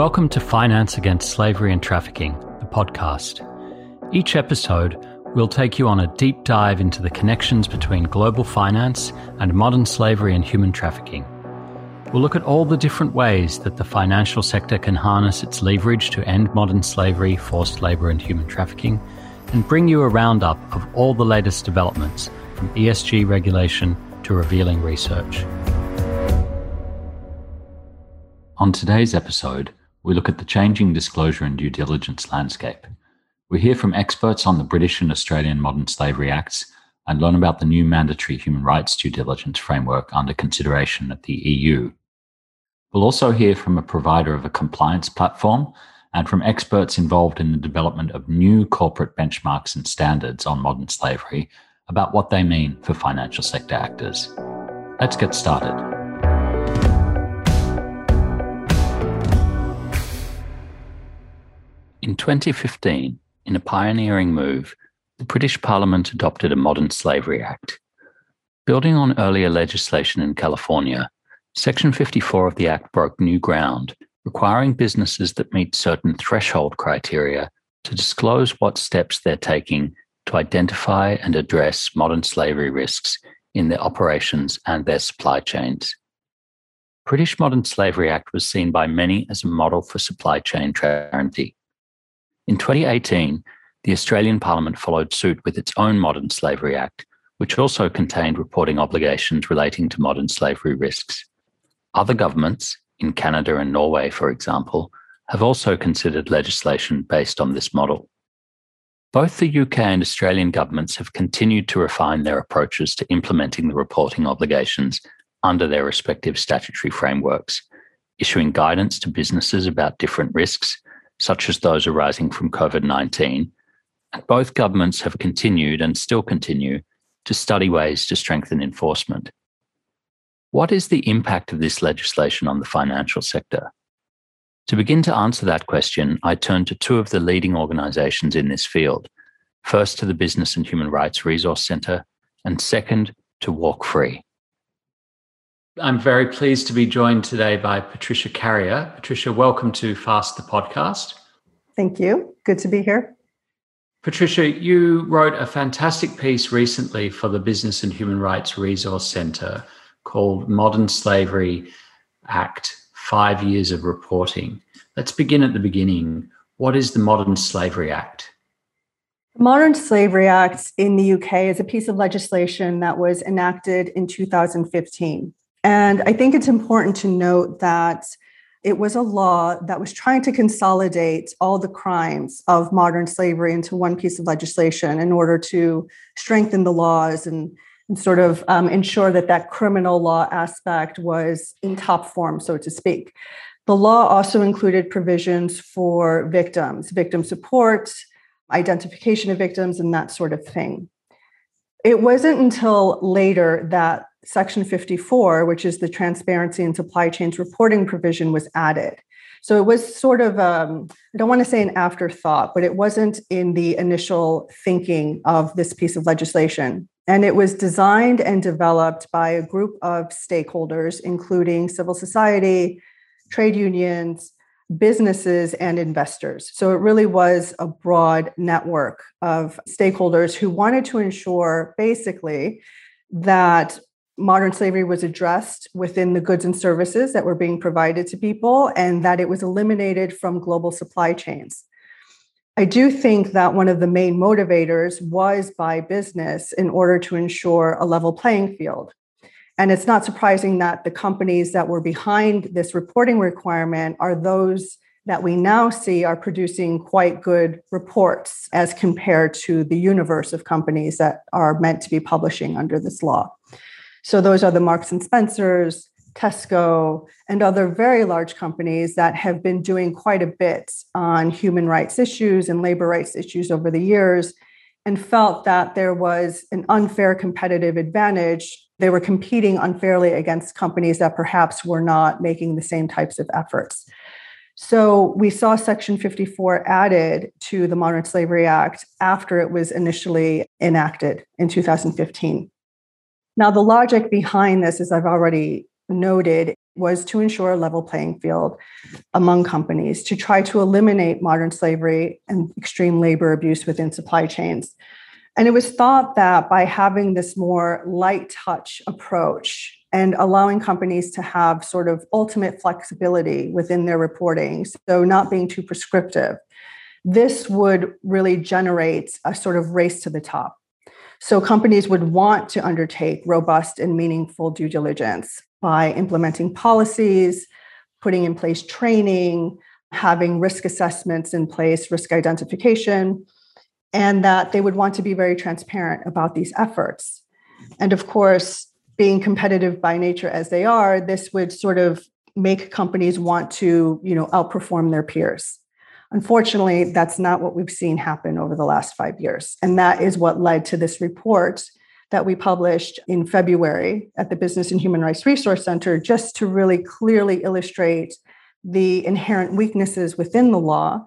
Welcome to Finance Against Slavery and Trafficking, the podcast. Each episode, we'll take you on a deep dive into the connections between global finance and modern slavery and human trafficking. We'll look at all the different ways that the financial sector can harness its leverage to end modern slavery, forced labor, and human trafficking, and bring you a roundup of all the latest developments from ESG regulation to revealing research. On today's episode, we look at the changing disclosure and due diligence landscape. We hear from experts on the British and Australian Modern Slavery Acts and learn about the new mandatory human rights due diligence framework under consideration at the EU. We'll also hear from a provider of a compliance platform and from experts involved in the development of new corporate benchmarks and standards on modern slavery about what they mean for financial sector actors. Let's get started. In 2015, in a pioneering move, the British Parliament adopted a Modern Slavery Act. Building on earlier legislation in California, Section 54 of the Act broke new ground, requiring businesses that meet certain threshold criteria to disclose what steps they're taking to identify and address modern slavery risks in their operations and their supply chains. British Modern Slavery Act was seen by many as a model for supply chain transparency. In 2018, the Australian Parliament followed suit with its own Modern Slavery Act, which also contained reporting obligations relating to modern slavery risks. Other governments, in Canada and Norway, for example, have also considered legislation based on this model. Both the UK and Australian governments have continued to refine their approaches to implementing the reporting obligations under their respective statutory frameworks, issuing guidance to businesses about different risks, such as those arising from COVID 19. And both governments have continued and still continue to study ways to strengthen enforcement. What is the impact of this legislation on the financial sector? To begin to answer that question, I turn to two of the leading organizations in this field. First, to the Business and Human Rights Resource Center, and second, to Walk Free. I'm very pleased to be joined today by Patricia Carrier. Patricia, welcome to Fast the podcast. Thank you. Good to be here. Patricia, you wrote a fantastic piece recently for the Business and Human Rights Resource Center called Modern Slavery Act Five Years of Reporting. Let's begin at the beginning. What is the Modern Slavery Act? The Modern Slavery Act in the UK is a piece of legislation that was enacted in 2015. And I think it's important to note that it was a law that was trying to consolidate all the crimes of modern slavery into one piece of legislation in order to strengthen the laws and and sort of um, ensure that that criminal law aspect was in top form, so to speak. The law also included provisions for victims, victim support, identification of victims, and that sort of thing. It wasn't until later that Section 54, which is the transparency and supply chains reporting provision, was added. So it was sort of, um, I don't want to say an afterthought, but it wasn't in the initial thinking of this piece of legislation. And it was designed and developed by a group of stakeholders, including civil society, trade unions, businesses, and investors. So it really was a broad network of stakeholders who wanted to ensure basically that modern slavery was addressed within the goods and services that were being provided to people and that it was eliminated from global supply chains. I do think that one of the main motivators was by business in order to ensure a level playing field. And it's not surprising that the companies that were behind this reporting requirement are those that we now see are producing quite good reports as compared to the universe of companies that are meant to be publishing under this law. So those are the Marks and Spencers, Tesco, and other very large companies that have been doing quite a bit on human rights issues and labor rights issues over the years and felt that there was an unfair competitive advantage. They were competing unfairly against companies that perhaps were not making the same types of efforts. So we saw Section 54 added to the Modern Slavery Act after it was initially enacted in 2015. Now, the logic behind this, as I've already noted was to ensure a level playing field among companies to try to eliminate modern slavery and extreme labor abuse within supply chains. And it was thought that by having this more light touch approach and allowing companies to have sort of ultimate flexibility within their reporting, so not being too prescriptive, this would really generate a sort of race to the top. So companies would want to undertake robust and meaningful due diligence by implementing policies, putting in place training, having risk assessments in place, risk identification, and that they would want to be very transparent about these efforts. And of course, being competitive by nature as they are, this would sort of make companies want to, you know, outperform their peers. Unfortunately, that's not what we've seen happen over the last five years. And that is what led to this report that we published in February at the Business and Human Rights Resource Center, just to really clearly illustrate the inherent weaknesses within the law,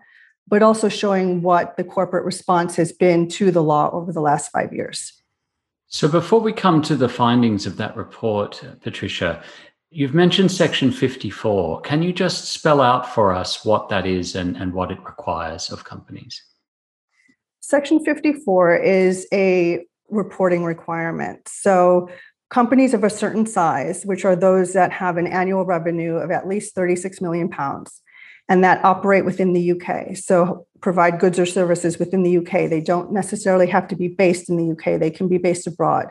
but also showing what the corporate response has been to the law over the last five years. So, before we come to the findings of that report, Patricia, You've mentioned Section 54. Can you just spell out for us what that is and, and what it requires of companies? Section 54 is a reporting requirement. So, companies of a certain size, which are those that have an annual revenue of at least 36 million pounds and that operate within the UK, so provide goods or services within the UK, they don't necessarily have to be based in the UK, they can be based abroad.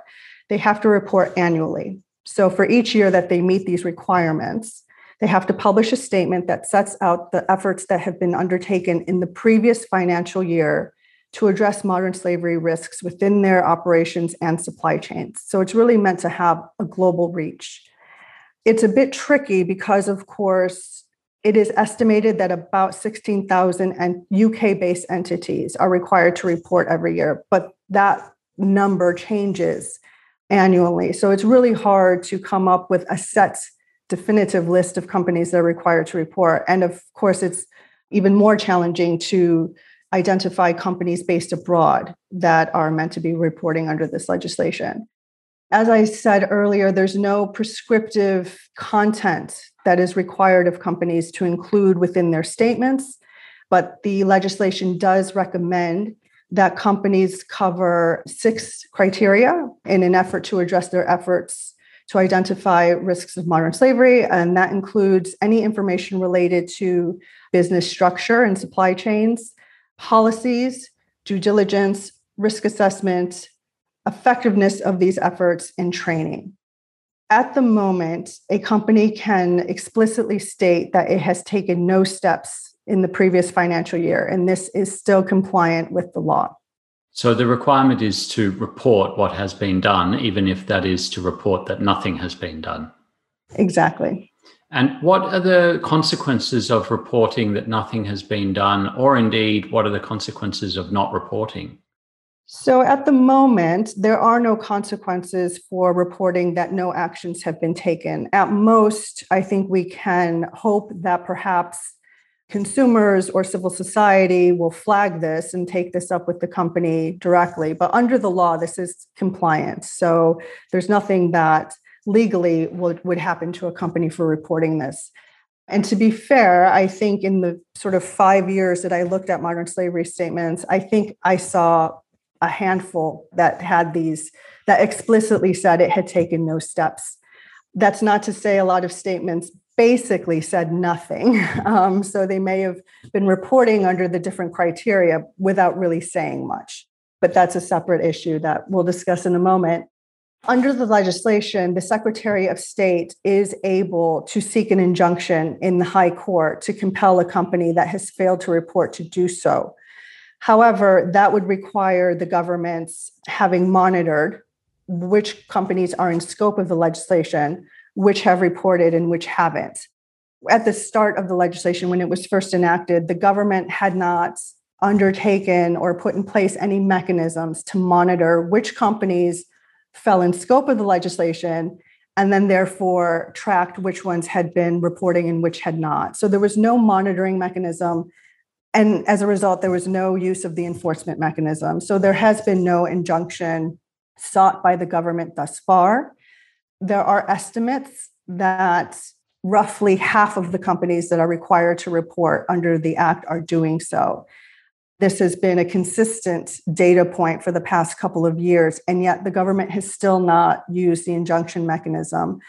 They have to report annually. So for each year that they meet these requirements, they have to publish a statement that sets out the efforts that have been undertaken in the previous financial year to address modern slavery risks within their operations and supply chains. So it's really meant to have a global reach. It's a bit tricky because, of course, it is estimated that about 16,000 UK based entities are required to report every year, but that number changes annually. So it's really hard to come up with a set definitive list of companies that are required to report. And of course, it's even more challenging to identify companies based abroad that are meant to be reporting under this legislation. As I said earlier, there's no prescriptive content that is required of companies to include within their statements, but the legislation does recommend that companies cover six criteria in an effort to address their efforts to identify risks of modern slavery. And that includes any information related to business structure and supply chains, policies, due diligence, risk assessment, effectiveness of these efforts, and training. At the moment, a company can explicitly state that it has taken no steps in the previous financial year, and this is still compliant with the law. So the requirement is to report what has been done, even if that is to report that nothing has been done. Exactly. And what are the consequences of reporting that nothing has been done, or indeed, what are the consequences of not reporting? So, at the moment, there are no consequences for reporting that no actions have been taken. At most, I think we can hope that perhaps consumers or civil society will flag this and take this up with the company directly. But under the law, this is compliant. So there's nothing that legally would, would happen to a company for reporting this. And to be fair, I think in the sort of five years that I looked at modern slavery statements, I think I saw a handful that had these, that explicitly said it had taken no steps. That's not to say a lot of statements basically said nothing. Um, so they may have been reporting under the different criteria without really saying much. But that's a separate issue that we'll discuss in a moment. Under the legislation, the Secretary of State is able to seek an injunction in the High Court to compel a company that has failed to report to do so. However, that would require the governments having monitored which companies are in scope of the legislation which have reported and which haven't. At the start of the legislation, when it was first enacted, the government had not undertaken or put in place any mechanisms to monitor which companies fell in scope of the legislation and then therefore tracked which ones had been reporting and which had not. So there was no monitoring mechanism. And as a result, there was no use of the enforcement mechanism. So there has been no injunction sought by the government thus far there are estimates that roughly half of the companies that are required to report under the Act are doing so. This has been a consistent data point for the past couple of years, and yet the government has still not used the injunction mechanism.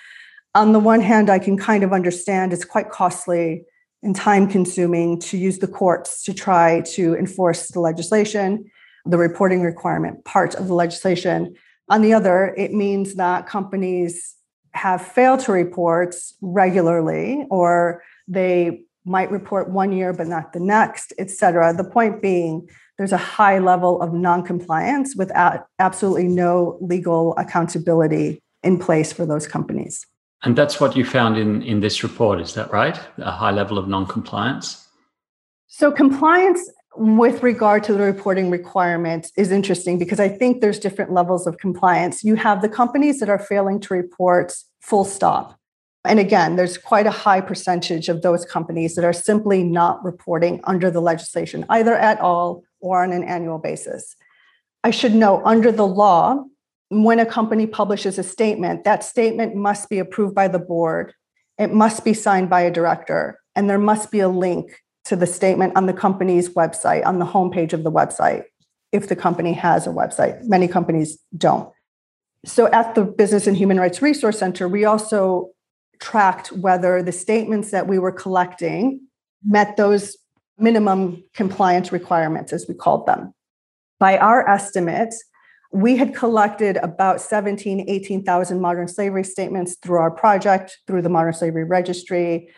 On the one hand, I can kind of understand it's quite costly and time consuming to use the courts to try to enforce the legislation, the reporting requirement part of the legislation. On the other, it means that companies have failed to report regularly or they might report one year but not the next, et cetera. The point being, there's a high level of noncompliance without absolutely no legal accountability in place for those companies. And that's what you found in, in this report, is that right? A high level of noncompliance? So, compliance with regard to the reporting requirements is interesting because I think there's different levels of compliance. You have the companies that are failing to report full stop. And again, there's quite a high percentage of those companies that are simply not reporting under the legislation, either at all or on an annual basis. I should note under the law, when a company publishes a statement, that statement must be approved by the board. It must be signed by a director, and there must be a link to the statement on the company's website, on the homepage of the website, if the company has a website. Many companies don't. So at the Business and Human Rights Resource Center, we also tracked whether the statements that we were collecting met those minimum compliance requirements, as we called them. By our estimates, we had collected about 17, 18,000 modern slavery statements through our project, through the Modern Slavery Registry.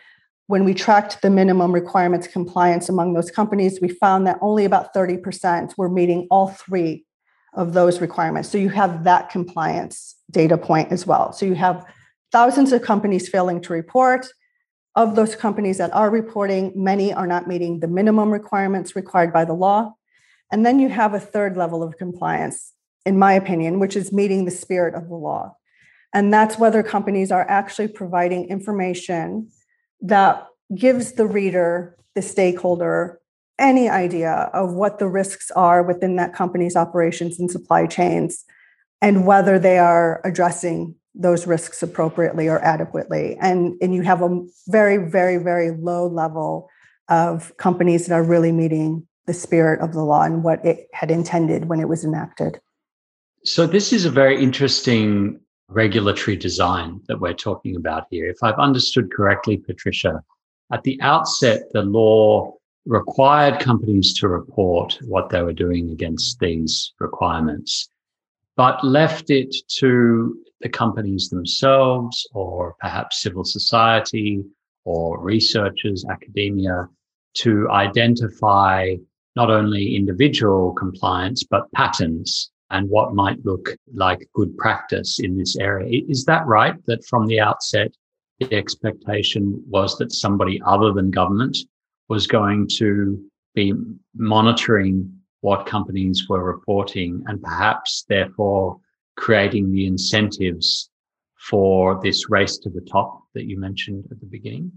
When we tracked the minimum requirements compliance among those companies, we found that only about 30% were meeting all three of those requirements. So you have that compliance data point as well. So you have thousands of companies failing to report. Of those companies that are reporting, many are not meeting the minimum requirements required by the law. And then you have a third level of compliance, in my opinion, which is meeting the spirit of the law. And that's whether companies are actually providing information that gives the reader, the stakeholder, any idea of what the risks are within that company's operations and supply chains and whether they are addressing those risks appropriately or adequately. And, and you have a very, very, very low level of companies that are really meeting the spirit of the law and what it had intended when it was enacted. So, this is a very interesting regulatory design that we're talking about here. If I've understood correctly, Patricia, at the outset, the law required companies to report what they were doing against these requirements, but left it to the companies themselves, or perhaps civil society, or researchers, academia, to identify not only individual compliance, but patterns and what might look like good practice in this area. Is that right? That from the outset, the expectation was that somebody other than government was going to be monitoring what companies were reporting and perhaps therefore creating the incentives for this race to the top that you mentioned at the beginning?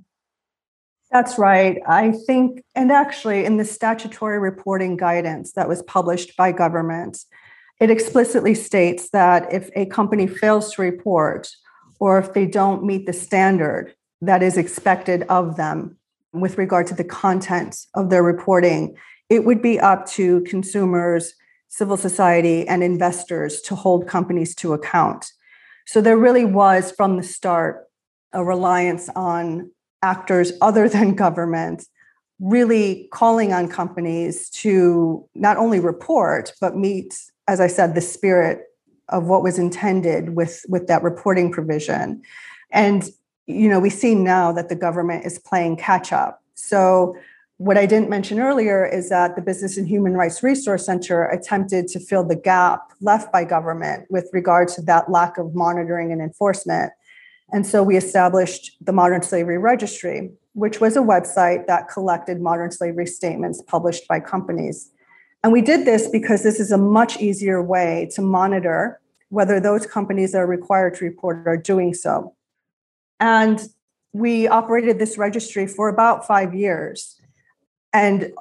That's right. I think, and actually, in the statutory reporting guidance that was published by government, it explicitly states that if a company fails to report or if they don't meet the standard that is expected of them with regard to the content of their reporting, it would be up to consumers, civil society, and investors to hold companies to account. So there really was from the start a reliance on actors other than government really calling on companies to not only report but meet as i said the spirit of what was intended with with that reporting provision and you know, we see now that the government is playing catch up. So, what I didn't mention earlier is that the Business and Human Rights Resource Center attempted to fill the gap left by government with regard to that lack of monitoring and enforcement. And so we established the Modern Slavery Registry, which was a website that collected modern slavery statements published by companies. And we did this because this is a much easier way to monitor whether those companies that are required to report are doing so. And we operated this registry for about five years. And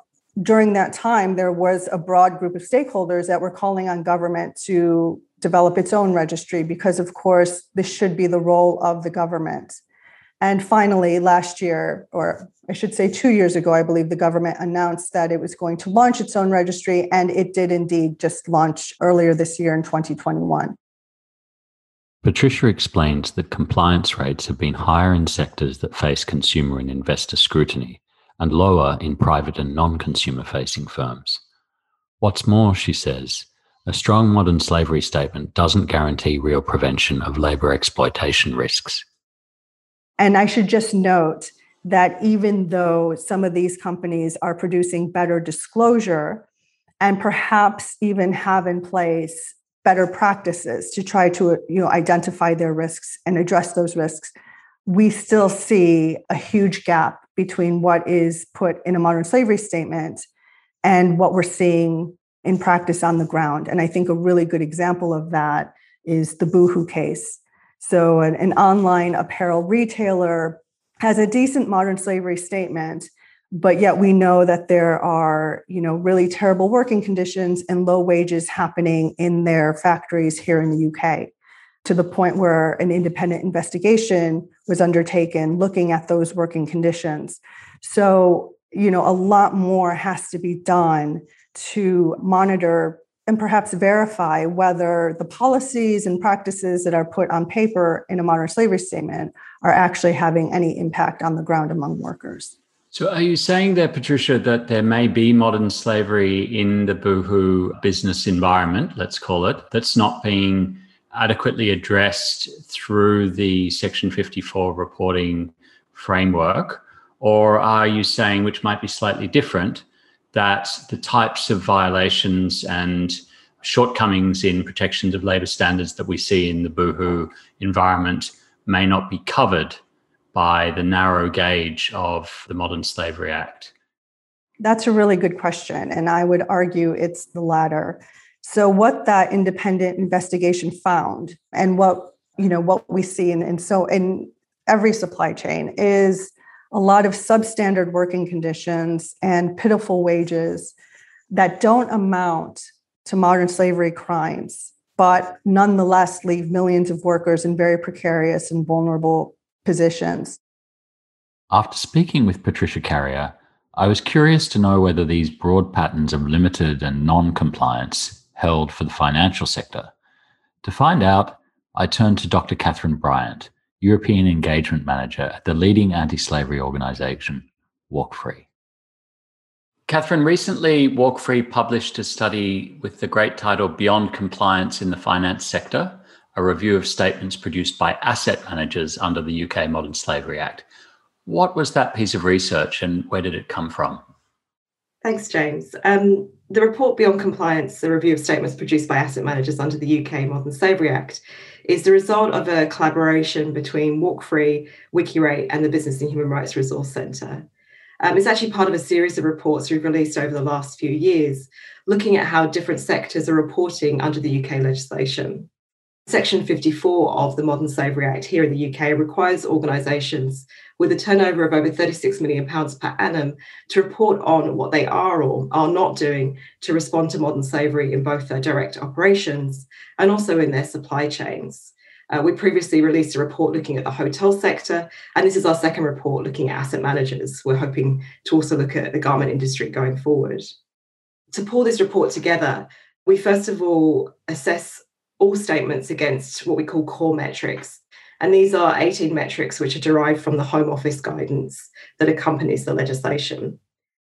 during that time, there was a broad group of stakeholders that were calling on government to develop its own registry because, of course, this should be the role of the government. And finally, last year, or I should say two years ago, I believe the government announced that it was going to launch its own registry, and it did indeed just launch earlier this year in 2021. Patricia explains that compliance rates have been higher in sectors that face consumer and investor scrutiny and lower in private and non consumer facing firms. What's more, she says, a strong modern slavery statement doesn't guarantee real prevention of labour exploitation risks. And I should just note that even though some of these companies are producing better disclosure and perhaps even have in place better practices to try to you know identify their risks and address those risks we still see a huge gap between what is put in a modern slavery statement and what we're seeing in practice on the ground. And i think a really good example of that is the boohoo case so, an, an online apparel retailer has a decent modern slavery statement, but yet we know that there are, you know, really terrible working conditions and low wages happening in their factories here in the UK to the point where an independent investigation was undertaken looking at those working conditions. So, you know, a lot more has to be done to monitor and perhaps verify whether the policies and practices that are put on paper in a modern slavery statement are actually having any impact on the ground among workers. So, are you saying there, Patricia, that there may be modern slavery in the boohoo business environment, let's call it, that's not being adequately addressed through the Section 54 reporting framework? Or are you saying, which might be slightly different, that the types of violations and shortcomings in protections of labour standards that we see in the boohoo environment may not be covered by the narrow gauge of the Modern Slavery Act? That's a really good question. And I would argue it's the latter. So what that independent investigation found and what you know what we see in, and so in every supply chain is a lot of substandard working conditions and pitiful wages that don't amount to modern slavery crimes, but nonetheless leave millions of workers in very precarious and vulnerable positions. After speaking with Patricia Carrier, I was curious to know whether these broad patterns of limited and non compliance held for the financial sector. To find out, I turned to Dr. Katharine Bryant, European Engagement Manager at the leading anti slavery organization, Walk Free. Katharine, recently Walk Free published a study with the great title Beyond Compliance in the Finance Sector, a review of statements produced by asset managers under the UK Modern Slavery Act. What was that piece of research and where did it come from? Thanks, James. Um, the report Beyond Compliance, the review of statements produced by asset managers under the UK Modern Slavery Act, is the result of a collaboration between Walk Free, WikiRate, and the Business and Human Rights Resource Centre. Um, it's actually part of a series of reports we've released over the last few years, looking at how different sectors are reporting under the UK legislation. Section 54 of the Modern Slavery Act here in the UK requires organisations with a turnover of over £36 million per annum to report on what they are or are not doing to respond to modern slavery in both their direct operations and also in their supply chains. Uh, we previously released a report looking at the hotel sector, and this is our second report looking at asset managers. We're hoping to also look at the garment industry going forward. To pull this report together, we first of all assess all statements against what we call core metrics. And these are 18 metrics which are derived from the Home Office guidance that accompanies the legislation.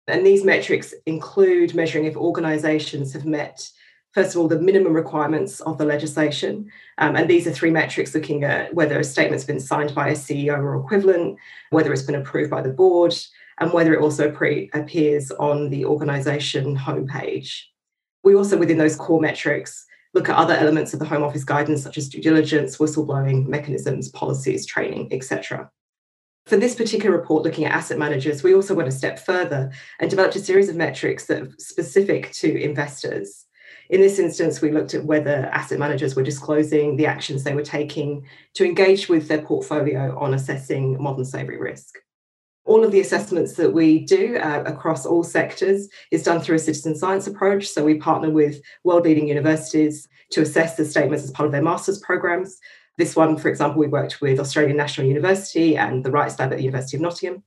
And these metrics include measuring if organisations have met, first of all, the minimum requirements of the legislation. Um, and these are three metrics looking at whether a statement's been signed by a CEO or equivalent, whether it's been approved by the board, and whether it also pre- appears on the organisation homepage. We also, within those core metrics, look at other elements of the Home Office guidance, such as due diligence, whistleblowing mechanisms, policies, training, etc. For this particular report, looking at asset managers, we also went a step further and developed a series of metrics that are specific to investors. In this instance, we looked at whether asset managers were disclosing the actions they were taking to engage with their portfolio on assessing modern slavery risk. All of the assessments that we do uh, across all sectors is done through a citizen science approach. So we partner with world leading universities to assess the statements as part of their master's programs. This one, for example, we worked with Australian National University and the Rights Lab at the University of Nottingham.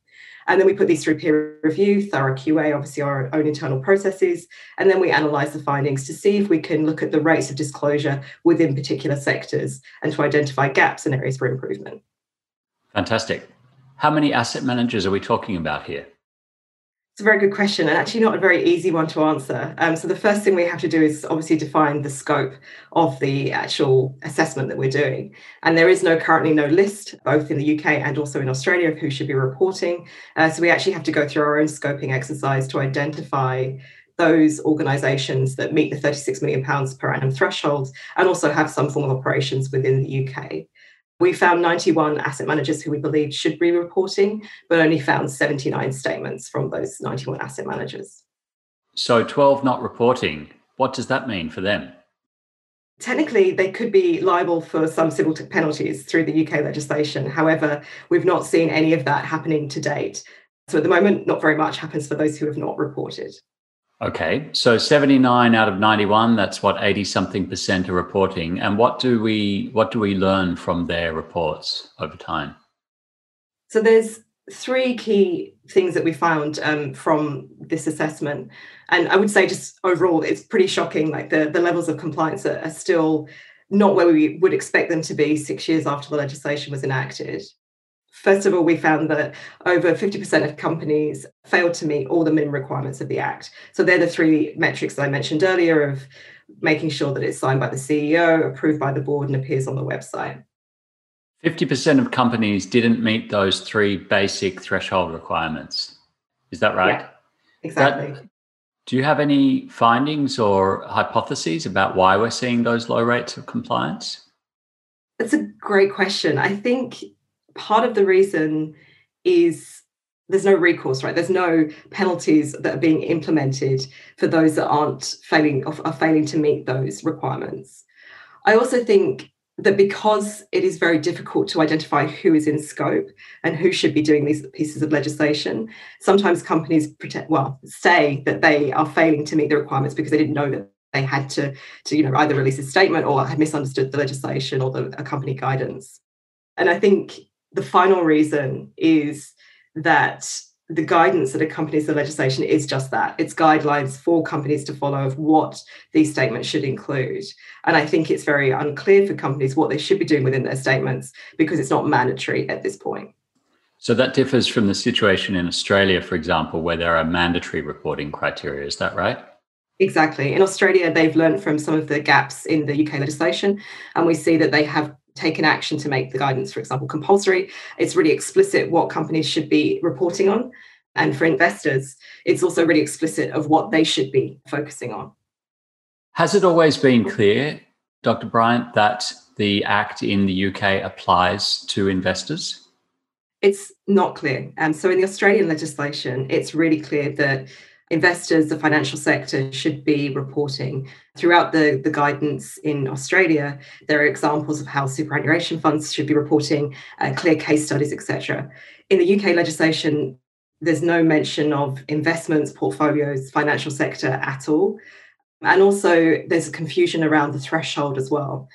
And then we put these through peer review, thorough QA, obviously our own internal processes. And then we analyze the findings to see if we can look at the rates of disclosure within particular sectors and to identify gaps and areas for improvement. Fantastic. How many asset managers are we talking about here? It's a very good question and actually not a very easy one to answer. Um, so, the first thing we have to do is obviously define the scope of the actual assessment that we're doing. And there is no currently no list, both in the UK and also in Australia, of who should be reporting. Uh, so, we actually have to go through our own scoping exercise to identify those organisations that meet the 36 million pounds per annum threshold and also have some form of operations within the UK. We found 91 asset managers who we believed should be reporting, but only found 79 statements from those 91 asset managers. So 12 not reporting. What does that mean for them? Technically, they could be liable for some civil penalties through the UK legislation. However, we've not seen any of that happening to date. So at the moment, not very much happens for those who have not reported. Okay, so 79 out of 91, that's what 80 something percent are reporting. And what do we what do we learn from their reports over time? So there's three key things that we found um, from this assessment. And I would say just overall, it's pretty shocking. Like the, the levels of compliance are, are still not where we would expect them to be six years after the legislation was enacted. First of all, we found that over 50% of companies failed to meet all the minimum requirements of the Act. So they're the three metrics that I mentioned earlier of making sure that it's signed by the CEO, approved by the board, and appears on the website. 50% of companies didn't meet those three basic threshold requirements. Is that right? Yeah, exactly. That, do you have any findings or hypotheses about why we're seeing those low rates of compliance? That's a great question. I think part of the reason is there's no recourse, right? There's no penalties that are being implemented for those that aren't failing are failing to meet those requirements. I also think that because it is very difficult to identify who is in scope and who should be doing these pieces of legislation, sometimes companies pretend, well, say that they are failing to meet the requirements because they didn't know that they had to, to you know, either release a statement or had misunderstood the legislation or the company guidance. And I think the final reason is that the guidance that accompanies the legislation is just that. It's guidelines for companies to follow of what these statements should include. And i think it's very unclear for companies what they should be doing within their statements because it's not mandatory at this point. So that differs from the situation in australia for example where there are mandatory reporting criteria. Is that right? Exactly. In Australia, they've learned from some of the gaps in the UK legislation, and we see that they have taken action to make the guidance, for example, compulsory. It's really explicit what companies should be reporting on. And for investors, it's also really explicit of what they should be focusing on. Has it always been clear, Dr. Bryant, that the Act in the UK applies to investors? It's not clear. And so in the Australian legislation, it's really clear that investors, the financial sector should be reporting. Throughout the, the guidance in Australia, there are examples of how superannuation funds should be reporting, uh, clear case studies, etc. In the UK legislation, there's no mention of investments, portfolios, financial sector at all. And also, there's a confusion around the threshold as well.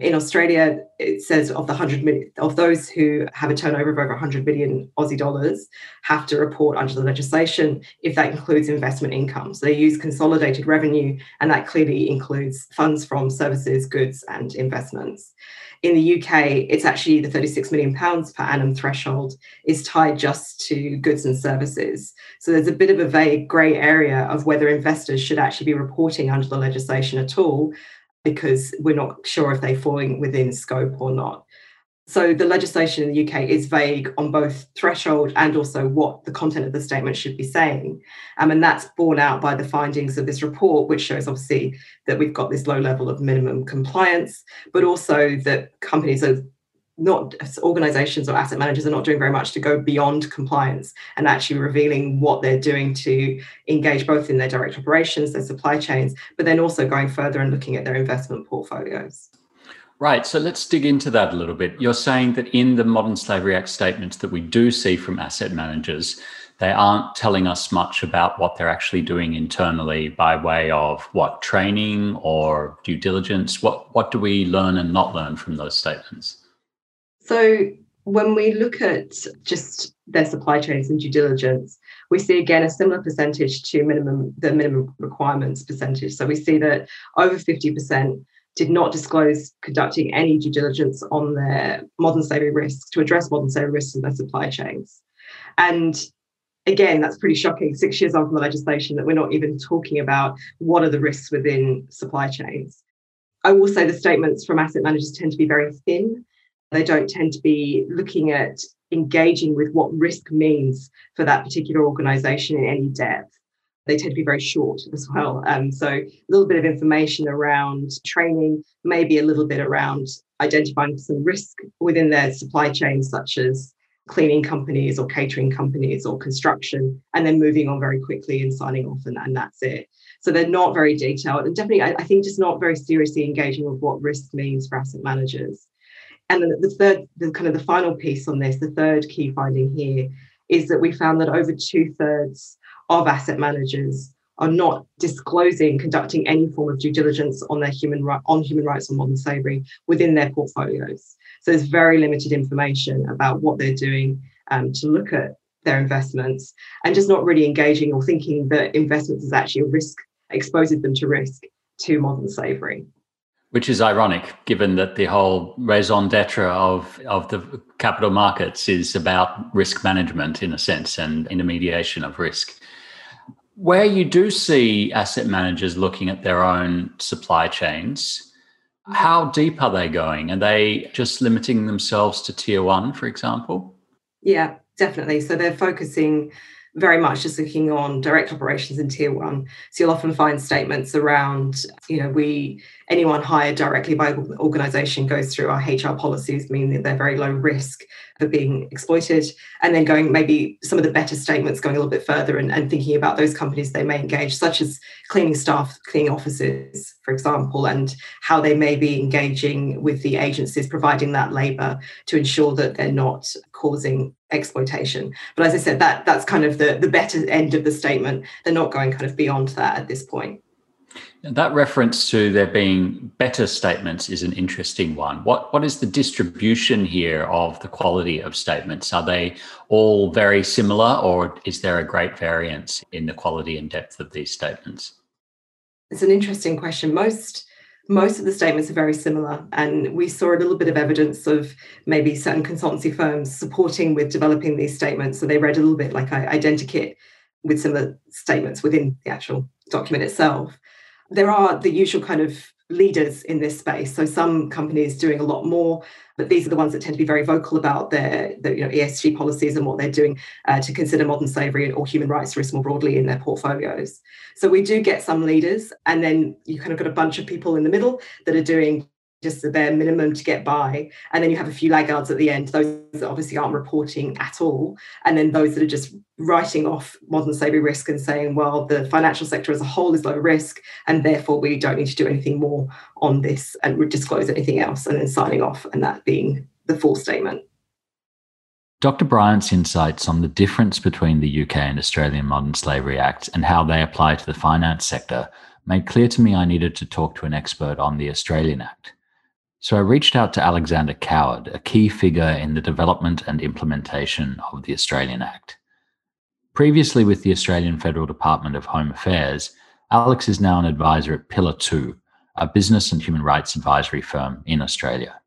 In Australia, it says of the 100 million, of those who have a turnover of over 100 million Aussie dollars have to report under the legislation if that includes investment income. So they use consolidated revenue, and that clearly includes funds from services, goods, and investments. In the UK, it's actually the 36 million pounds per annum threshold is tied just to goods and services. So there's a bit of a vague grey area of whether investors should actually be reporting under the legislation at all because we're not sure if they're falling within scope or not. So the legislation in the UK is vague on both threshold and also what the content of the statement should be saying. Um, and that's borne out by the findings of this report, which shows obviously that we've got this low level of minimum compliance, but also that companies are not organizations or asset managers are not doing very much to go beyond compliance and actually revealing what they're doing to engage both in their direct operations, their supply chains, but then also going further and looking at their investment portfolios. Right. So let's dig into that a little bit. You're saying that in the Modern Slavery Act statements that we do see from asset managers, they aren't telling us much about what they're actually doing internally by way of what training or due diligence. What what do we learn and not learn from those statements? So when we look at just their supply chains and due diligence, we see again a similar percentage to minimum the minimum requirements percentage. So we see that over 50% did not disclose conducting any due diligence on their modern slavery risks to address modern slavery risks in their supply chains. And again, that's pretty shocking. Six years on from the legislation that we're not even talking about what are the risks within supply chains. I will say the statements from asset managers tend to be very thin. They don't tend to be looking at engaging with what risk means for that particular organization in any depth. They tend to be very short as well. Um, so, a little bit of information around training, maybe a little bit around identifying some risk within their supply chain, such as cleaning companies or catering companies or construction, and then moving on very quickly and signing off, and, and that's it. So they're not very detailed and definitely, I, I think, just not very seriously engaging with what risk means for asset managers. And the third, the kind of the final piece on this, the third key finding here is that we found that over two thirds of asset managers are not disclosing, conducting any form of due diligence on their human right on human rights or modern slavery within their portfolios. So there's very limited information about what they're doing um, to look at their investments and just not really engaging or thinking that investments is actually a risk, exposes them to risk to modern slavery. Which is ironic, given that the whole raison d'etre of, of the capital markets is about risk management in a sense and intermediation of risk. Where you do see asset managers looking at their own supply chains, how deep are they going? Are they just limiting themselves to tier one, for example? Yeah, definitely. So they're focusing very much just looking on direct operations in tier one. So you'll often find statements around, you know, we anyone hired directly by an organization goes through our HR policies, meaning that they're very low risk of being exploited. And then going maybe some of the better statements going a little bit further and, and thinking about those companies they may engage, such as cleaning staff, cleaning offices, for example, and how they may be engaging with the agencies providing that labor to ensure that they're not causing exploitation. But as I said, that that's kind of the, the better end of the statement. They're not going kind of beyond that at this point. That reference to there being better statements is an interesting one. What what is the distribution here of the quality of statements? Are they all very similar, or is there a great variance in the quality and depth of these statements? It's an interesting question. Most most of the statements are very similar, and we saw a little bit of evidence of maybe certain consultancy firms supporting with developing these statements. So they read a little bit like identikit with similar statements within the actual document itself there are the usual kind of leaders in this space. So some companies doing a lot more, but these are the ones that tend to be very vocal about their, their you know, ESG policies and what they're doing uh, to consider modern slavery or human rights risk more broadly in their portfolios. So we do get some leaders, and then you kind of got a bunch of people in the middle that are doing just the bare minimum to get by. And then you have a few laggards at the end, those that obviously aren't reporting at all. And then those that are just writing off modern slavery risk and saying, well, the financial sector as a whole is low risk, and therefore we don't need to do anything more on this and disclose anything else, and then signing off, and that being the full statement. Dr. Bryant's insights on the difference between the UK and Australian Modern Slavery Acts and how they apply to the finance sector made clear to me I needed to talk to an expert on the Australian Act. So I reached out to Alexander Coward, a key figure in the development and implementation of the Australian Act. Previously with the Australian Federal Department of Home Affairs, Alex is now an advisor at Pillar 2, a business and human rights advisory firm in Australia.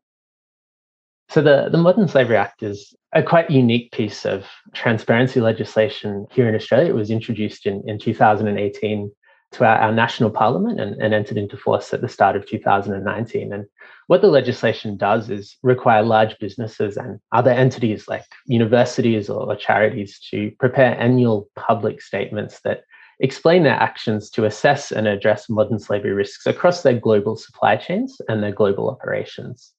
So, the, the Modern Slavery Act is a quite unique piece of transparency legislation here in Australia. It was introduced in, in 2018 to our, our national parliament and, and entered into force at the start of 2019. And what the legislation does is require large businesses and other entities like universities or, charities to prepare annual public statements that explain their actions to assess and address modern slavery risks across their global supply chains and their global operations.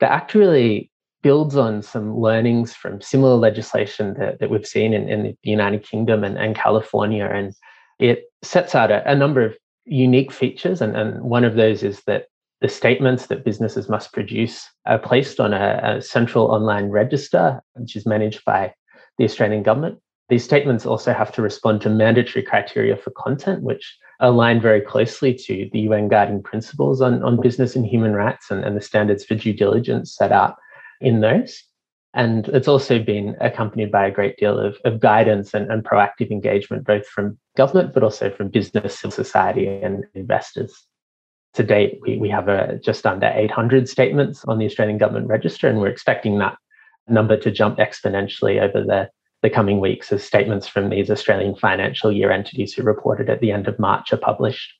The Act really builds on some learnings from similar legislation that, that we've seen in, in the United Kingdom and, and California. And it sets out a, a number of unique features. And, and one of those is that the statements that businesses must produce are placed on a, a, central online register, which is managed by the Australian government. These statements also have to respond to mandatory criteria for content, which align very closely to the UN Guiding Principles on, on Business and Human Rights and, and the standards for due diligence set out in those. And it's also been accompanied by a great deal of, of guidance and, and proactive engagement, both from government, but also from business, civil society, and investors. To date, we, we have a, just under 800 statements on the Australian Government Register, and we're expecting that number to jump exponentially over the, the coming weeks as statements from these Australian financial year entities who reported at the end of March are published.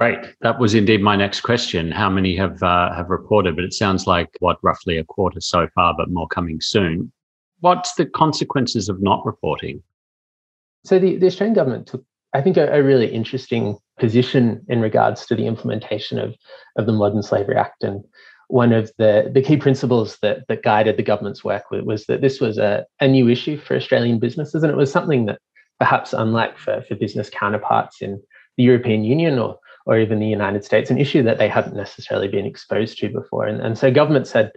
Great. That was indeed my next question. How many have uh, have reported? But it sounds like what roughly a quarter so far, but more coming soon. What's the consequences of not reporting? So the, the Australian government took, I think, a, a, really interesting position in regards to the implementation of, of the Modern Slavery Act. And one of the, the key principles that, that guided the government's work was, was that this was a, a new issue for Australian businesses. And it was something that perhaps unlike for, for business counterparts in the European Union or or even the United States, an issue that they hadn't necessarily been exposed to before. And, and so government said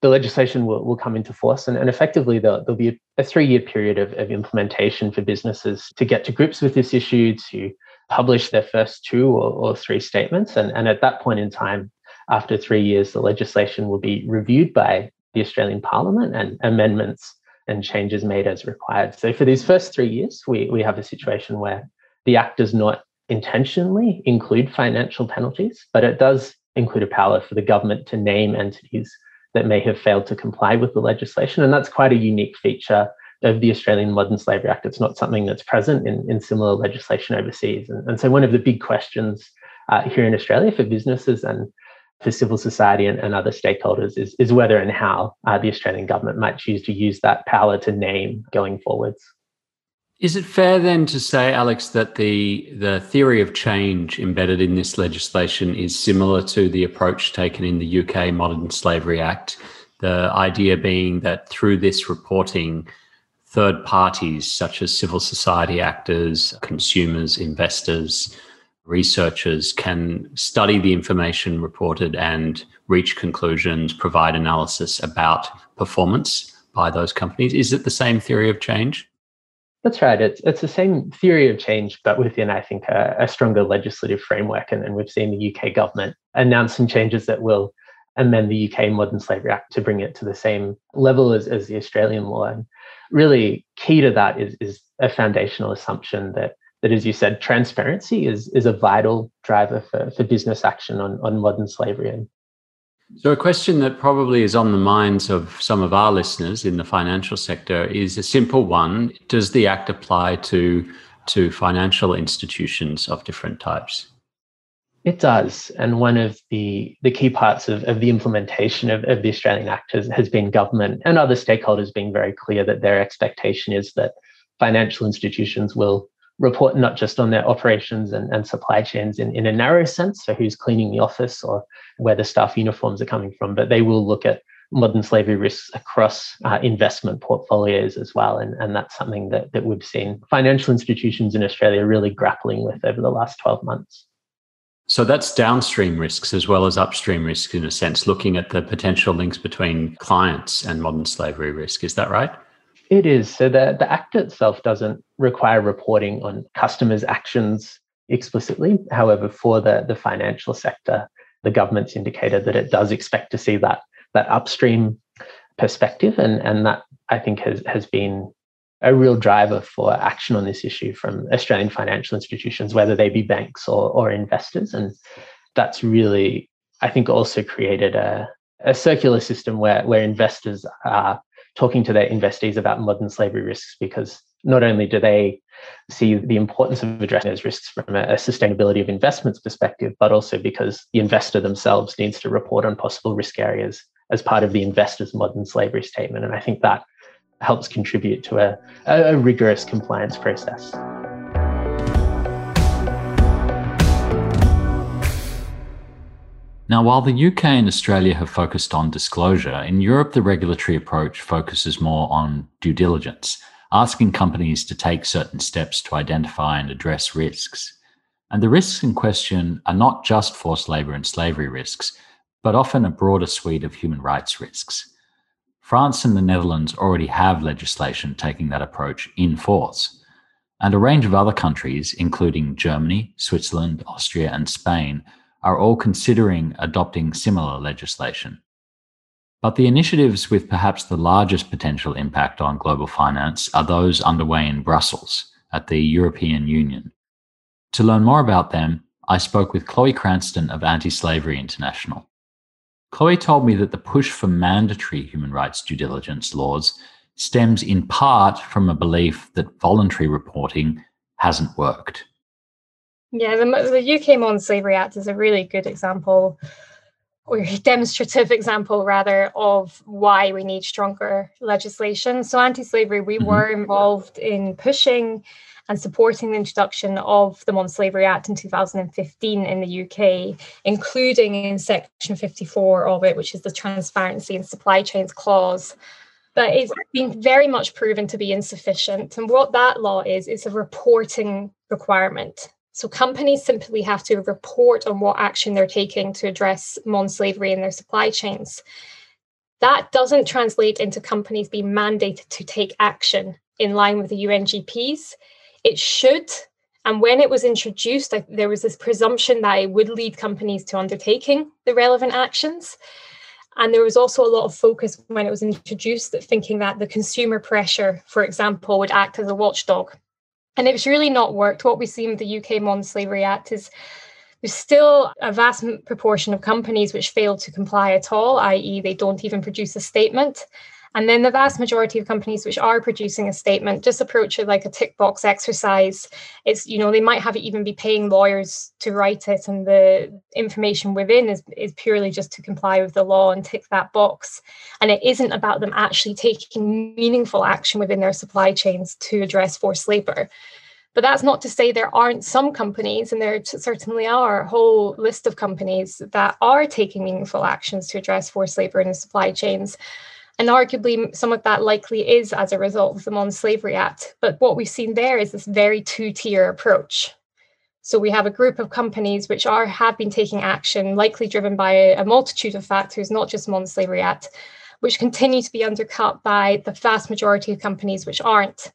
the legislation will, will come into force and, and effectively there'll, there'll be a, a three-year period of, of implementation for businesses to get to grips with this issue, to publish their first two or, or three statements. And, and at that point in time, after three years, the legislation will be reviewed by the Australian Parliament and amendments and changes made as required. So for these first three years, we, we have a situation where the Act does not intentionally include financial penalties, but it does include a power for the government to name entities that may have failed to comply with the legislation. And that's quite a unique feature of the Australian Modern Slavery Act. It's not something that's present in, in similar legislation overseas. And, and so, one of the big questions uh, here in Australia for businesses and for civil society and, and other stakeholders is, is whether and how uh, the Australian government might choose to use that power to name going forwards. Is it fair then to say, Alex, that the the theory of change embedded in this legislation is similar to the approach taken in the UK Modern Slavery Act? The idea being that through this reporting, third parties such as civil society actors, consumers, investors, researchers can study the information reported and reach conclusions, provide analysis about performance by those companies. Is it the same theory of change? That's right. It's it's the same theory of change, but within, I think, a, a stronger legislative framework. And, and we've seen the UK government announce some changes that will amend the UK Modern Slavery Act to bring it to the same level as, as the Australian law. And really key to that is, is a foundational assumption that that, as you said, transparency is, is a vital driver for, for business action on, on modern slavery. And so, a question that probably is on the minds of some of our listeners in the financial sector is a simple one Does the Act apply to, to financial institutions of different types? It does. And one of the, the key parts of, of the implementation of, of the Australian Act has, has been government and other stakeholders being very clear that their expectation is that financial institutions will report not just on their operations and, and supply chains in, in a narrow sense, so who's cleaning the office or where the staff uniforms are coming from, but they will look at modern slavery risks across uh, investment portfolios as well. And, and that's something that, that we've seen financial institutions in Australia really grappling with over the last 12 months. So that's downstream risks as well as upstream risks in a sense, looking at the potential links between clients and modern slavery risk. Is that right? It is. So the, the Act itself doesn't require reporting on customers' actions explicitly. However, for the, the financial sector, the government's indicated that it does expect to see that that upstream perspective. And, and that I think has, has been a real driver for action on this issue from Australian financial institutions, whether they be banks or, or investors. And that's really, I think, also created a, a circular system where, where investors are talking to their investees about modern slavery risks because not only do they see the importance of addressing those risks from a sustainability of investments perspective, but also because the investor themselves needs to report on possible risk areas as part of the investor's modern slavery statement. And I think that helps contribute to a, a rigorous compliance process. Now, while the UK and Australia have focused on disclosure, in Europe, the regulatory approach focuses more on due diligence, asking companies to take certain steps to identify and address risks. And the risks in question are not just forced labor and slavery risks, but often a broader suite of human rights risks. France and the Netherlands already have legislation taking that approach in force. And a range of other countries, including Germany, Switzerland, Austria, and Spain, are all considering adopting similar legislation. But the initiatives with perhaps the largest potential impact on global finance are those underway in Brussels at the European Union. To learn more about them, I spoke with Chloe Cranston of Anti Slavery International. Chloe told me that the push for mandatory human rights due diligence laws stems in part from a belief that voluntary reporting hasn't worked. Yeah, the, the UK Modern Slavery Act is a really good example, or demonstrative example rather, of why we need stronger legislation. So, anti slavery, we mm-hmm. were involved in pushing and supporting the introduction of the Modern Slavery Act in 2015 in the UK, including in Section 54 of it, which is the Transparency and Supply Chains Clause. But it's been very much proven to be insufficient. And what that law is, is a reporting requirement. So companies simply have to report on what action they're taking to address modern slavery in their supply chains. That doesn't translate into companies being mandated to take action in line with the UNGPs. It should. And when it was introduced, there was this presumption that it would lead companies to undertaking the relevant actions. And there was also a lot of focus when it was introduced that thinking that the consumer pressure, for example, would act as a watchdog and it's really not worked. What we see in the UK Modern Slavery Act is there's still a vast proportion of companies which fail to comply at all, i.e., they don't even produce a statement. And then the vast majority of companies which are producing a statement just approach it like a tick box exercise. It's, you know, they might have it even be paying lawyers to write it, and the information within is, is purely just to comply with the law and tick that box. And it isn't about them actually taking meaningful action within their supply chains to address forced labor. But that's not to say there aren't some companies, and there certainly are a whole list of companies that are taking meaningful actions to address forced labor in the supply chains. And arguably, some of that likely is as a result of the Modern Slavery Act. But what we've seen there is this very two tier approach. So we have a group of companies which are have been taking action, likely driven by a, multitude of factors, not just Modern Slavery Act, which continue to be undercut by the vast majority of companies which aren't.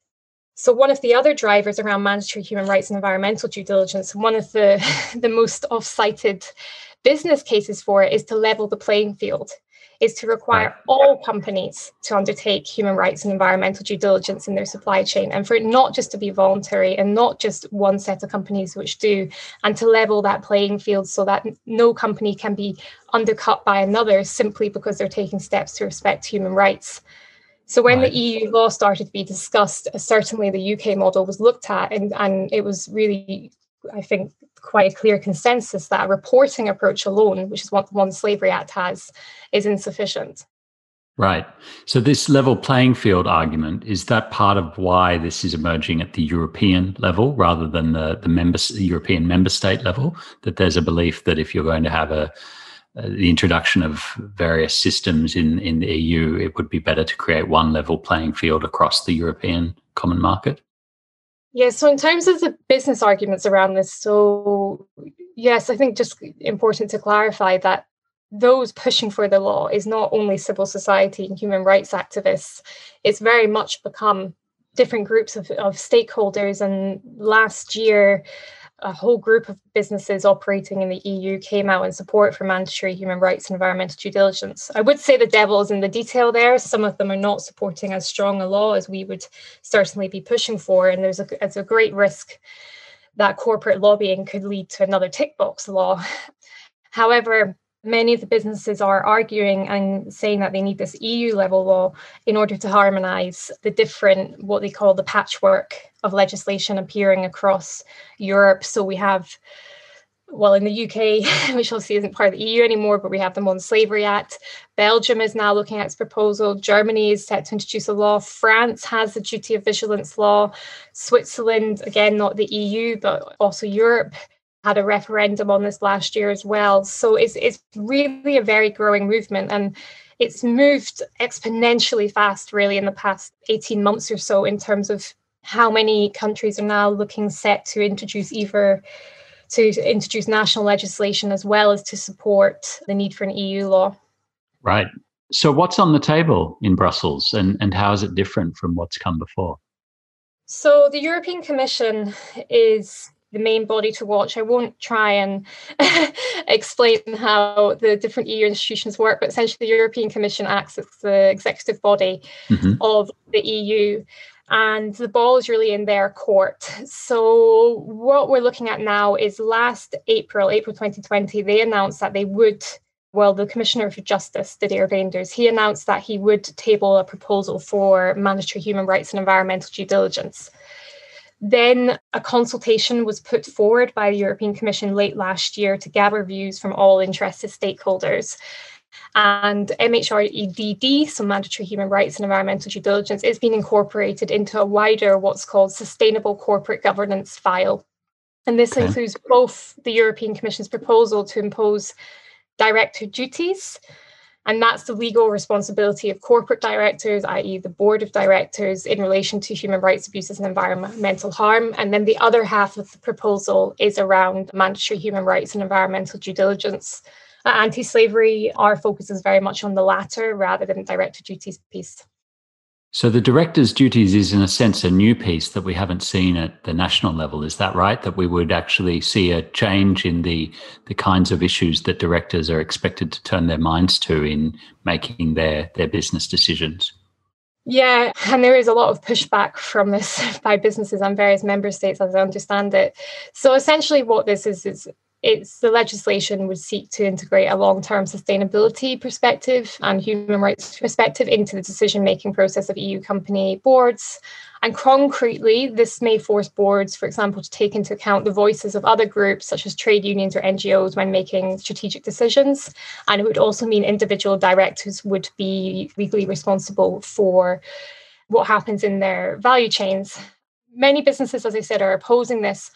So one of the other drivers around mandatory human rights and environmental due diligence, one of the, the most off-cited business cases for it is to level the playing field is to require all companies to undertake human rights and environmental due diligence in their supply chain and for it not just to be voluntary and not just one set of companies which do and to level that playing field so that no company can be undercut by another simply because they're taking steps to respect human rights so when right. the EU law started to be discussed, uh, certainly the UK model was looked at, and, and it was really, I think, quite a clear consensus that a reporting approach alone, which is what the One Slavery Act has, is insufficient. Right. So this level playing field argument is that part of why this is emerging at the European level rather than the the member the European member state level. That there's a belief that if you're going to have a uh, the introduction of various systems in in the EU, it would be better to create one level playing field across the European common market. Yeah, so in terms of the business arguments around this, so yes, I think just important to clarify that those pushing for the law is not only civil society and human rights activists, it's very much become different groups of, of stakeholders. And last year, a whole group of businesses operating in the EU came out in support for mandatory human rights and environmental due diligence. I would say the devil is in the detail there. Some of them are not supporting as strong a law as we would certainly be pushing for, and there's a, it's a great risk that corporate lobbying could lead to another tick box law. However, many of the businesses are arguing and saying that they need this EU level law in order to harmonize the different, what they call the patchwork of legislation appearing across Europe. So we have, well, in the UK, which obviously isn't part of the EU anymore, but we have the Modern Slavery Act. Belgium is now looking at its proposal. Germany is set to introduce a law. France has the duty of vigilance law. Switzerland, again, not the EU, but also Europe had a referendum on this last year as well. So it's it's really a very growing movement and it's moved exponentially fast really in the past 18 months or so in terms of how many countries are now looking set to introduce either to introduce national legislation as well as to support the need for an EU law. Right. So what's on the table in Brussels and, and how is it different from what's come before? So the European Commission is the main body to watch. I won't try and explain how the different EU institutions work, but essentially the European Commission acts as the executive body mm-hmm. of the EU and the ball is really in their court. So, what we're looking at now is last April, April 2020, they announced that they would, well, the Commissioner for Justice, Didier Reynders, he announced that he would table a proposal for mandatory human rights and environmental due diligence. Then a consultation was put forward by the European Commission late last year to gather views from all interested stakeholders. And MHRDD, so mandatory human rights and environmental due diligence, is being incorporated into a wider what's called sustainable corporate governance file. And this okay. includes both the European Commission's proposal to impose director duties, and that's the legal responsibility of corporate directors, i.e., the board of directors, in relation to human rights abuses and environmental harm. And then the other half of the proposal is around mandatory human rights and environmental due diligence Uh, anti slavery, our focus is very much on the latter rather than director duties piece. So the director's duties is, in a sense, a new piece that we haven't seen at the national level. Is that right? That we would actually see a change in the the kinds of issues that directors are expected to turn their minds to in making their their business decisions. Yeah, and there is a lot of pushback from this by businesses and various member states, as I understand it. So essentially, what this is is it's the legislation would seek to integrate a long-term sustainability perspective and human rights perspective into the decision-making process of EU company boards. And concretely, this may force boards, for example, to take into account the voices of other groups such as trade unions or NGOs when making strategic decisions. And it would also mean individual directors would be legally responsible for what happens in their value chains. Many businesses, as I said, are opposing this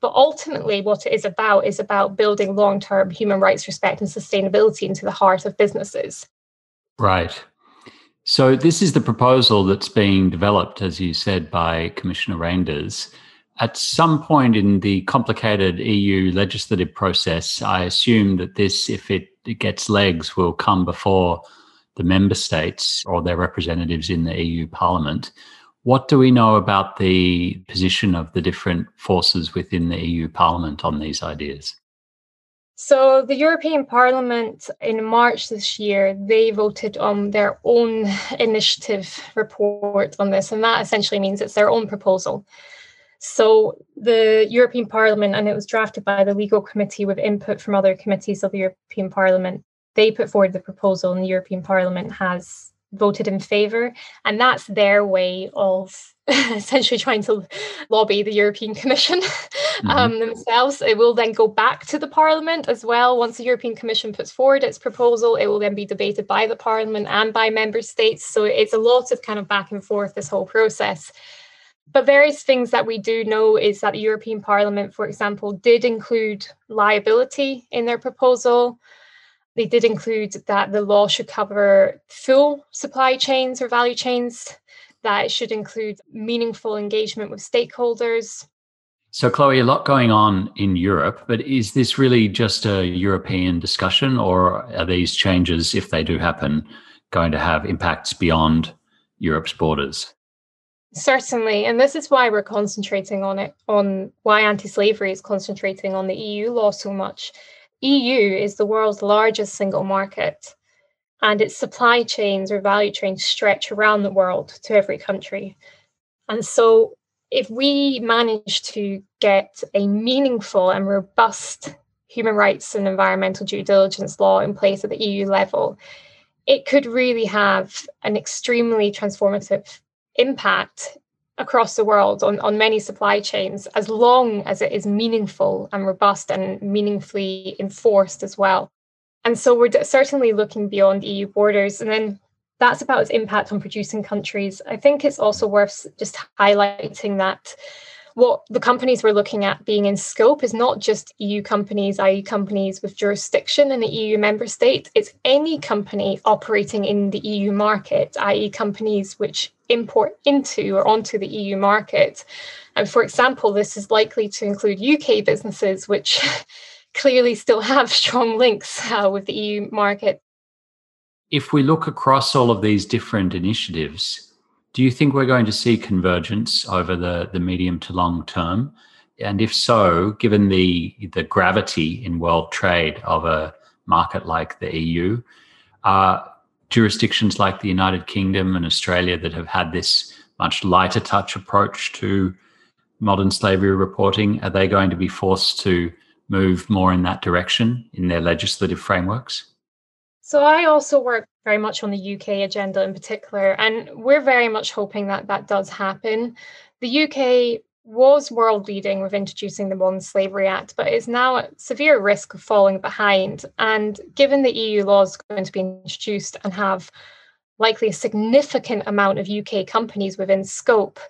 but ultimately, what it is about is about building long term human rights respect and sustainability into the heart of businesses. Right. So, this is the proposal that's being developed, as you said, by Commissioner Reynders. At some point in the complicated EU legislative process, I assume that this, if it, it gets legs, will come before the member states or their representatives in the EU Parliament. What do we know about the position of the different forces within the EU Parliament on these ideas? So, the European Parliament in March this year, they voted on their own initiative report on this, and that essentially means it's their own proposal. So, the European Parliament, and it was drafted by the legal committee with input from other committees of the European Parliament, they put forward the proposal, and the European Parliament has voted in favor. And that's their way of essentially trying to lobby the European Commission mm-hmm. um, themselves. It will then go back to the Parliament as well. Once the European Commission puts forward its proposal, it will then be debated by the Parliament and by member states. So it's a lot of kind of back and forth, this whole process. But various things that we do know is that the European Parliament, for example, did include liability in their proposal. They did include that the law should cover full supply chains or value chains, that it should include meaningful engagement with stakeholders. So, Chloe, a lot going on in Europe, but is this really just a European discussion, or are these changes, if they do happen, going to have impacts beyond Europe's borders? Certainly, and this is why we're concentrating on it, on why anti slavery is concentrating on the EU law so much, EU is the world's largest single market, and its supply chains or value chains stretch around the world to every country. And so, if we manage to get a meaningful and robust human rights and environmental due diligence law in place at the EU level, it could really have an extremely transformative impact across the world on, on many supply chains as long as it is meaningful and robust and meaningfully enforced as well. And so we're certainly looking beyond EU borders. And then that's about its impact on producing countries. I think it's also worth just highlighting that what the companies we're looking at being in scope is not just EU companies, i.e., companies with jurisdiction in the EU member state. It's any company operating in the EU market, i.e., companies which import into or onto the EU market. And for example, this is likely to include UK businesses, which clearly still have strong links uh, with the EU market. If we look across all of these different initiatives, do you think we're going to see convergence over the, the medium to long term? And if so, given the the gravity in world trade of a market like the EU, are jurisdictions like the United Kingdom and Australia that have had this much lighter touch approach to modern slavery reporting, are they going to be forced to move more in that direction in their legislative frameworks? So I also work very much on the UK agenda in particular, and we're very much hoping that that does happen. The UK was world leading with introducing the Modern Slavery Act, but is now at severe risk of falling behind. And given the EU law is going to be introduced and have likely a significant amount of UK companies within scope,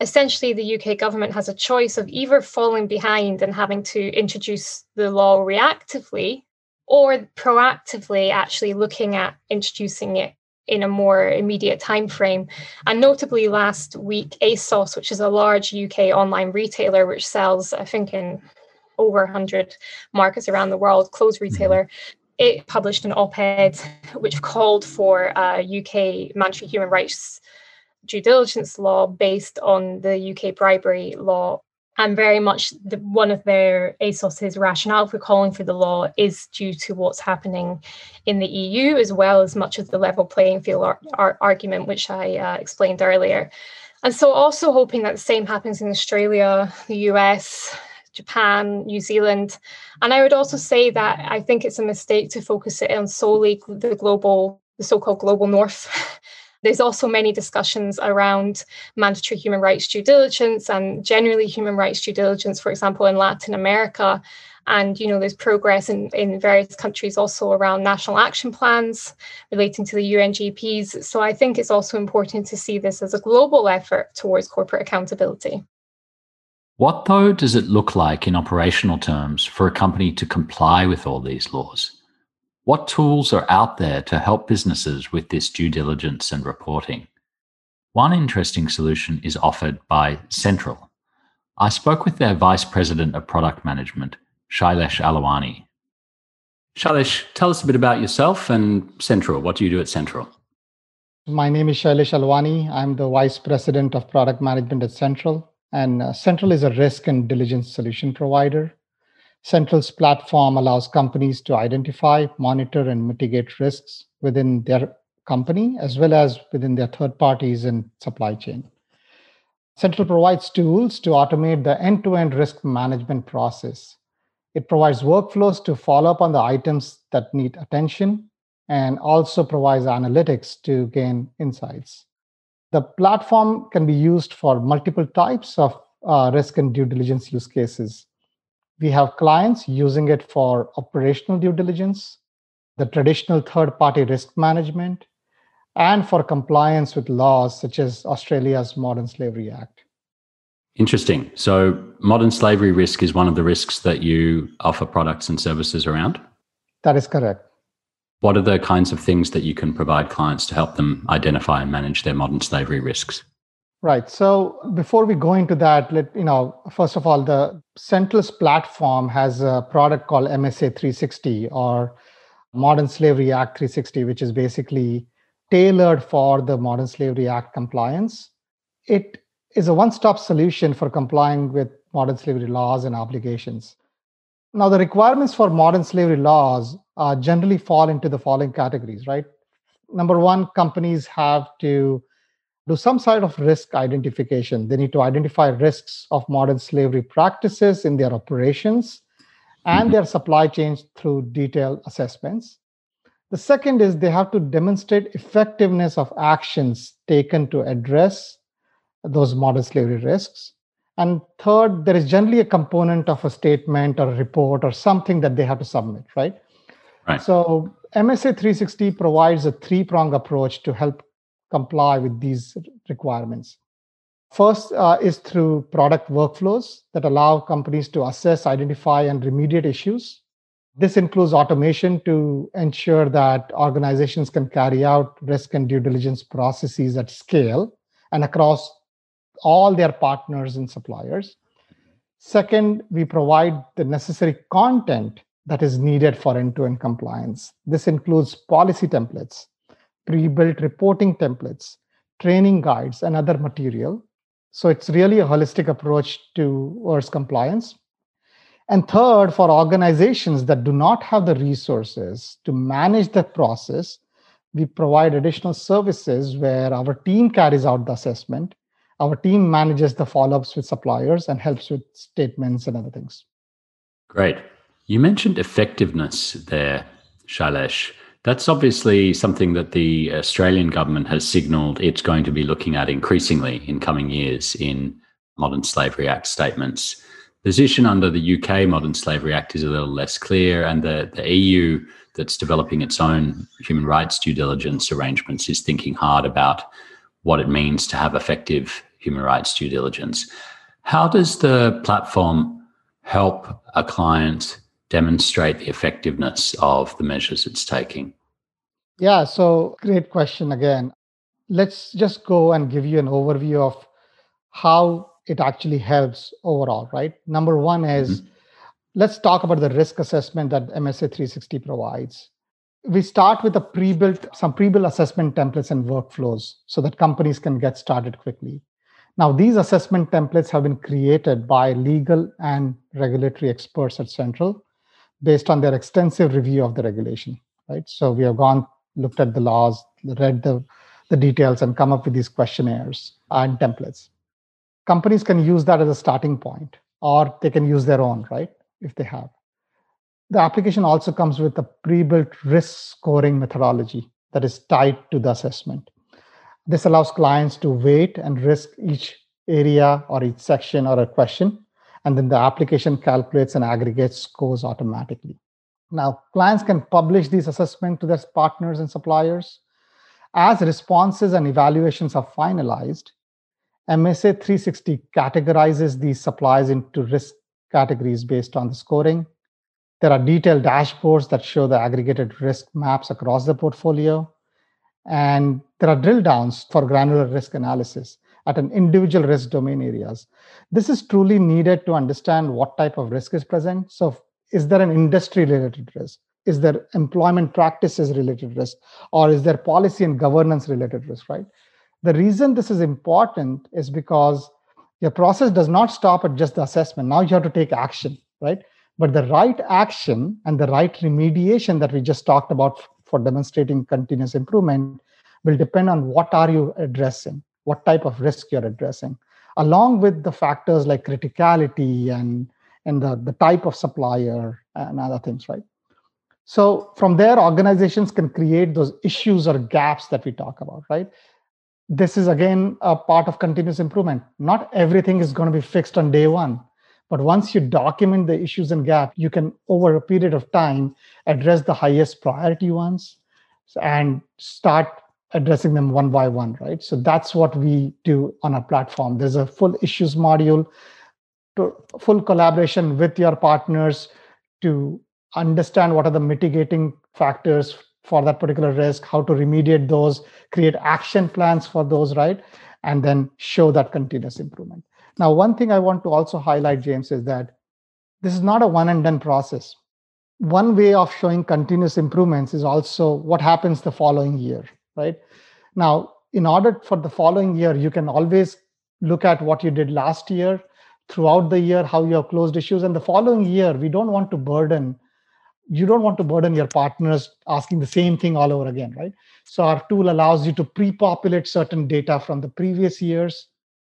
essentially the UK government has a choice of either falling behind and having to introduce the law reactively or proactively actually looking at introducing it in a more immediate time frame. And notably last week, ASOS, which is a large UK online retailer which sells, I think, in over 100 markets around the world, clothes mm-hmm. retailer, it published an op-ed which called for a UK mandatory human rights due diligence law based on the UK bribery law and very much the, one of their ASOS's rationale for calling for the law is due to what's happening in the EU, as well as much of the level playing field ar- ar- argument, which I uh, explained earlier. And so, also hoping that the same happens in Australia, the US, Japan, New Zealand. And I would also say that I think it's a mistake to focus it on solely the global, the so called global north. There's also many discussions around mandatory human rights due diligence and generally human rights due diligence, for example, in Latin America. And you know, there's progress in, in various countries also around national action plans relating to the UNGPs. So I think it's also important to see this as a global effort towards corporate accountability. What, though, does it look like in operational terms for a company to comply with all these laws? What tools are out there to help businesses with this due diligence and reporting? One interesting solution is offered by Central. I spoke with their Vice President of Product Management, Shailesh Alawani. Shailesh, tell us a bit about yourself and Central. What do you do at Central? My name is Shailesh Alwani. I'm the Vice President of Product Management at Central. And uh, Central is a risk and diligence solution provider Central's platform allows companies to identify, monitor, and mitigate risks within their company as well as within their third parties and supply chain. Central provides tools to automate the end to end risk management process. It provides workflows to follow up on the items that need attention and also provides analytics to gain insights. The platform can be used for multiple types of uh, risk and due diligence use cases. We have clients using it for operational due diligence, the traditional third party risk management, and for compliance with laws such as Australia's Modern Slavery Act. Interesting. So, modern slavery risk is one of the risks that you offer products and services around? That is correct. What are the kinds of things that you can provide clients to help them identify and manage their modern slavery risks? Right. So before we go into that, let you know, first of all, the Central's platform has a product called MSA 360 or Modern Slavery Act 360, which is basically tailored for the Modern Slavery Act compliance. It is a one-stop solution for complying with modern slavery laws and obligations. Now, the requirements for modern slavery laws uh, generally fall into the following categories, right? Number one, companies have to do some side of risk identification. They need to identify risks of modern slavery practices in their operations and mm-hmm. their supply chains through detailed assessments. The second is they have to demonstrate effectiveness of actions taken to address those modern slavery risks. And third, there is generally a component of a statement or a report or something that they have to submit, right? Right. So MSA 360 provides a three prong approach to help comply with these requirements. First uh, is through product workflows that allow companies to assess, identify, and remediate issues. This includes automation to ensure that organizations can carry out risk and due diligence processes at scale and across all their partners and suppliers. Second, we provide the necessary content that is needed for end to end compliance. This includes policy templates, pre-built reporting templates, training guides, and other material. So it's really a holistic approach to towards compliance. And third, for organizations that do not have the resources to manage the process, we provide additional services where our team carries out the assessment, our team manages the follow ups with suppliers, and helps with statements and other things. Great. You mentioned effectiveness there, Shailesh. That's obviously something that the Australian government has signalled it's going to be looking at increasingly in coming years in Modern Slavery Act statements. Position under the UK Modern Slavery Act is a little less clear, and the, the EU that's developing its own human rights due diligence arrangements is thinking hard about what it means to have effective human rights due diligence. How does the platform help a client demonstrate the effectiveness of the measures it's taking? Yeah, so great question again. Let's just go and give you an overview of how it actually helps overall, right? Number one is mm-hmm. let's talk about the risk assessment that MSA 360 provides. We start with a pre-built some pre-built assessment templates and workflows so that companies can get started quickly. Now, these assessment templates have been created by legal and regulatory experts at Central based on their extensive review of the regulation, right? So we have gone, looked at the laws, read the, the details, and come up with these questionnaires and templates. Companies can use that as a starting point, or they can use their own, right? If they have. The application also comes with a pre-built risk scoring methodology that is tied to the assessment. This allows clients to weight and risk each area or each section or a question and then the application calculates and aggregates scores automatically. Now, clients can publish these assessments to their partners and suppliers. As responses and evaluations are finalized, MSA 360 categorizes these supplies into risk categories based on the scoring. There are detailed dashboards that show the aggregated risk maps across the portfolio. And there are drill downs for granular risk analysis at an individual risk domain areas. This is truly needed to understand what type of risk is present. So, is there an industry related risk? Is there employment practices related risk? Or is there policy and governance related risk, right? The reason this is important is because your process does not stop at just the assessment. Now you have to take action, right? But the right action and the right remediation that we just talked about for demonstrating continuous improvement will depend on what are you addressing what type of risk you're addressing, along with the factors like criticality and, and the, the type of supplier and other things, right? So from there, organizations can create those issues or gaps that we talk about, right? This is again a part of continuous improvement. Not everything is going to be fixed on day one. But once you document the issues and gaps, you can, over a period of time, address the highest priority ones and start addressing them one by one, right? So that's what we do on our platform. There's a full issues module, to full collaboration with your partners to understand what are the mitigating factors for that particular risk, how to remediate those, create action plans for those, right? And then show that continuous improvement. Now, one thing I want to also highlight, James, is that this is not a one and done process. One way of showing continuous improvements is also what happens the following year, right? Now, in order for the following year, you can always look at what you did last year, throughout the year, how you have closed issues. And the following year, we don't want to burden, you don't want to burden your partners asking the same thing all over again, right? So our tool allows you to pre-populate certain data from the previous years.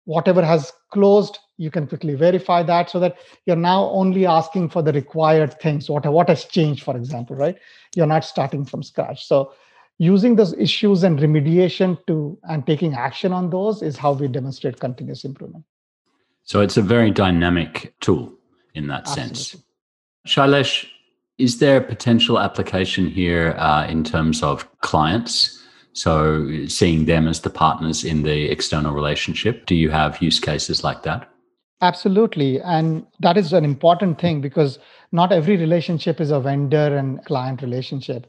Whatever has closed, you can quickly verify that so that you're now only asking for the required things. What, what has changed, for example, right? You're not starting from scratch. So using those issues and remediation to and taking action on those is how we demonstrate continuous improvement. So it's a very dynamic tool in that Absolutely. sense shailesh is there a potential application here uh, in terms of clients? So seeing them as the partners in the external relationship do you have use cases like that? Absolutely. And that is an important thing because not every relationship is a vendor and client relationship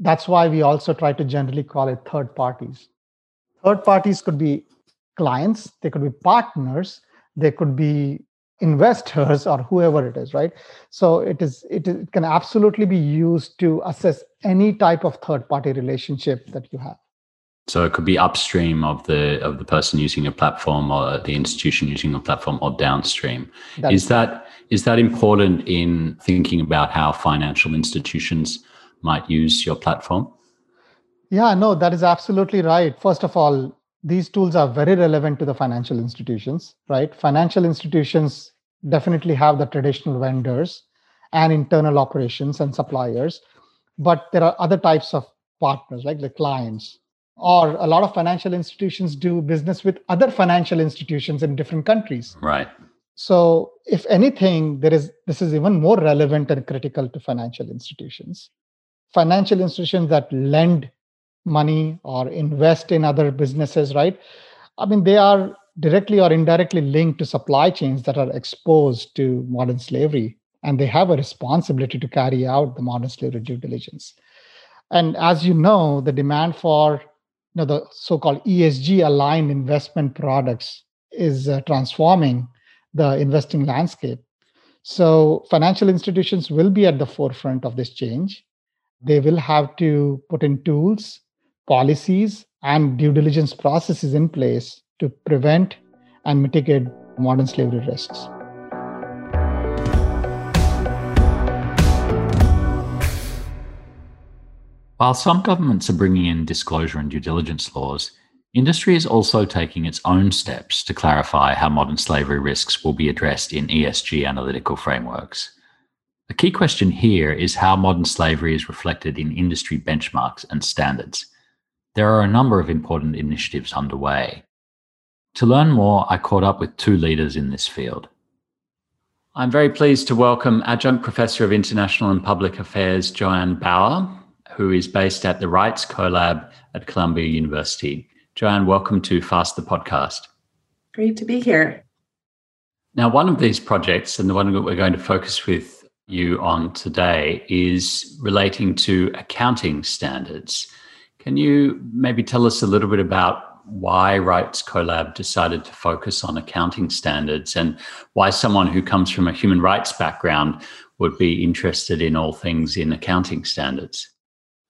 that's why we also try to generally call it third parties. Third parties could be clients, they could be partners, they could be investors or whoever it is, right? So it is it, it can absolutely be used to assess any type of third party relationship that you have. So it could be upstream of the of the person using a platform or the institution using a platform or downstream. That is that is that important in thinking about how financial institutions might use your platform? Yeah, no, that is absolutely right. First of all, these tools are very relevant to the financial institutions, right? Financial institutions definitely have the traditional vendors and internal operations and suppliers, but there are other types of partners, like the clients, or a lot of financial institutions do business with other financial institutions in different countries. Right. So, if anything, there is this is even more relevant and critical to financial institutions. Financial institutions that lend money or invest in other businesses, right? I mean, they are directly or indirectly linked to supply chains that are exposed to modern slavery, and they have a responsibility to carry out the modern slavery due diligence. And as you know, the demand for you know, the so-called ESG aligned investment products is uh, transforming the investing landscape. So financial institutions will be at the forefront of this change. They will have to put in tools policies and due diligence processes in place to prevent and mitigate modern slavery risks. While some governments are bringing in disclosure and due diligence laws, industry is also taking its own steps to clarify how modern slavery risks will be addressed in ESG analytical frameworks. The key question here is how modern slavery is reflected in industry benchmarks and standards there are a number of important initiatives underway. To learn more, I caught up with two leaders in this field. I'm very pleased to welcome Adjunct Professor of International and Public Affairs Joanne Bauer, who is based at the Rights CoLab at Columbia University. Joanne, welcome to Fast the Podcast. Great to be here. Now, one of these projects, and the one that we're going to focus with you on today, is relating to accounting standards. Can you maybe tell us a little bit about why Rights CoLab decided to focus on accounting standards and why someone who comes from a human rights background would be interested in all things in accounting standards?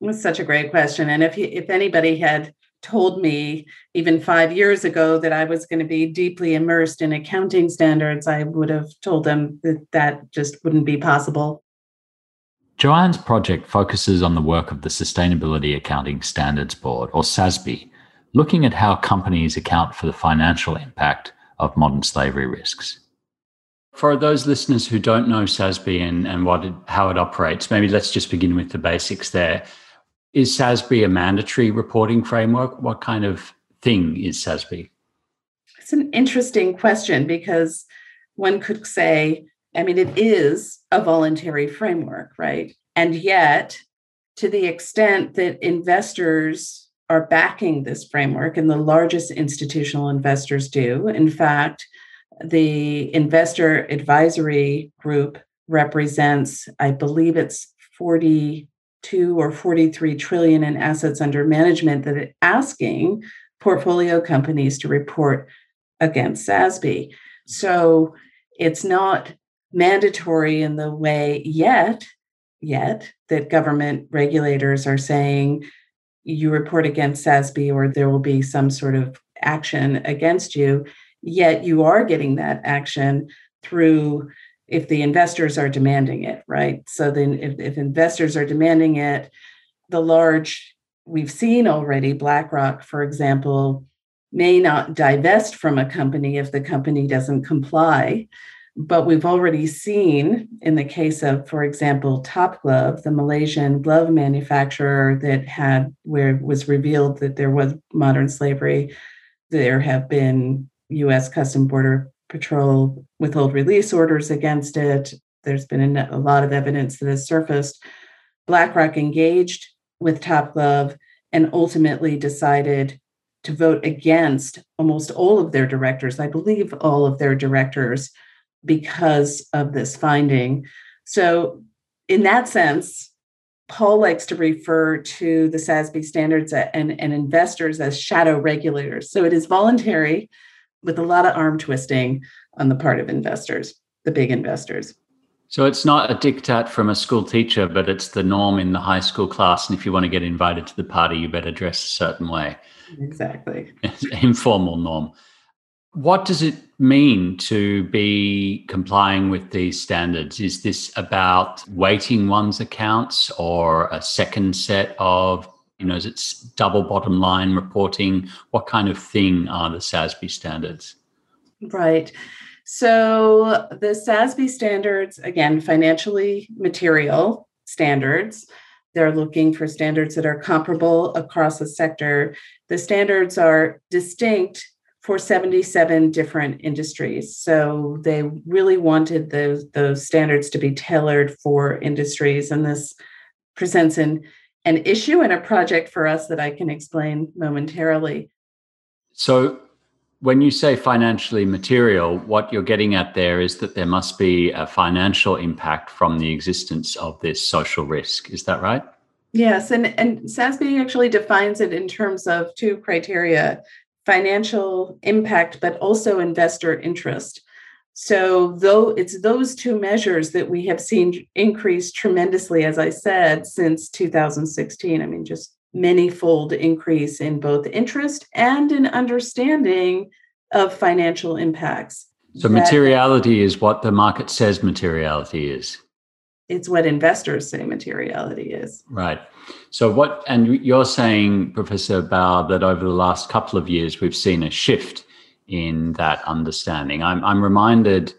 That's such a great question. And if, you, if anybody had told me even five years ago that I was going to be deeply immersed in accounting standards, I would have told them that that just wouldn't be possible. Joanne's project focuses on the work of the Sustainability Accounting Standards Board, or SASB, looking at how companies account for the financial impact of modern slavery risks. For those listeners who don't know SASB and, and what it, how it operates, maybe let's just begin with the basics there. Is SASB a mandatory reporting framework? What kind of thing is SASB? It's an interesting question because one could say I mean, it is a voluntary framework, right? And yet, to the extent that investors are backing this framework, and the largest institutional investors do, in fact, the investor advisory group represents, I believe it's 42 or 43 trillion in assets under management that are asking portfolio companies to report against SASB. So it's not mandatory in the way yet yet that government regulators are saying you report against SASB or there will be some sort of action against you yet you are getting that action through if the investors are demanding it right? So then if, if investors are demanding it the large we've seen already BlackRock for example may not divest from a company if the company doesn't comply. But we've already seen in the case of, for example, Top Glove, the Malaysian glove manufacturer that had where it was revealed that there was modern slavery, there have been US Custom Border Patrol withhold release orders against it. There's been a, lot of evidence that has surfaced. BlackRock engaged with Top Glove and ultimately decided to vote against almost all of their directors, I believe all of their directors because of this finding. So, in that sense, Paul likes to refer to the SASB standards and, and investors as shadow regulators. So it is voluntary with a lot of arm twisting on the part of investors, the big investors. So it's not a diktat from a school teacher, but it's the norm in the high school class. And if you want to get invited to the party, you better dress a certain way. Exactly. informal norm. What does it mean to be complying with these standards? Is this about weighting one's accounts or a second set of, you know, is it double bottom line reporting? What kind of thing are the SASB standards? Right. So the SASB standards, again, financially material standards, they're looking for standards that are comparable across the sector. The standards are distinct for 77 different industries. So they really wanted those, those standards to be tailored for industries. And this presents an, an issue and a project for us that I can explain momentarily. So when you say financially material, what you're getting at there is that there must be a financial impact from the existence of this social risk. Is that right? Yes, and, and SASB actually defines it in terms of two criteria financial impact, but also investor interest. So, though it's those two measures that we have seen increase tremendously, as I said, since 2016. I mean, just many-fold increase in both interest and in understanding of financial impacts. So materiality is what the market says materiality is. It's what investors say materiality is. Right. So what and you're saying, Professor Bauer, that over the last couple of years we've seen a shift in that understanding. I'm I'm reminded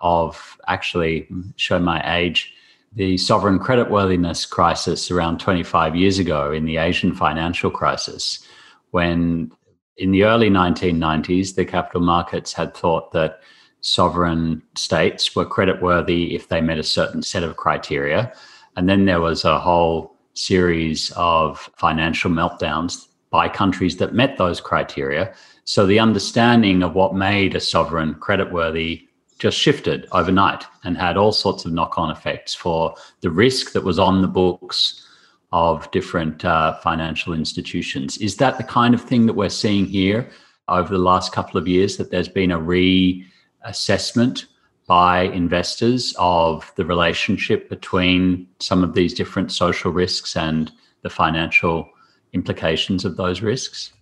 of actually show my age the sovereign creditworthiness crisis around 25 years ago in the Asian financial crisis, when in the early 1990s, the capital markets had thought that sovereign states were creditworthy if they met a certain set of criteria. And then there was a whole series of financial meltdowns by countries that met those criteria. So the understanding of what made a sovereign creditworthy just shifted overnight and had all sorts of knock on effects for the risk that was on the books of different uh, financial institutions. Is that the kind of thing that we're seeing here over the last couple of years that there's been a reassessment by investors of the relationship between some of these different social risks and the financial implications of those risks?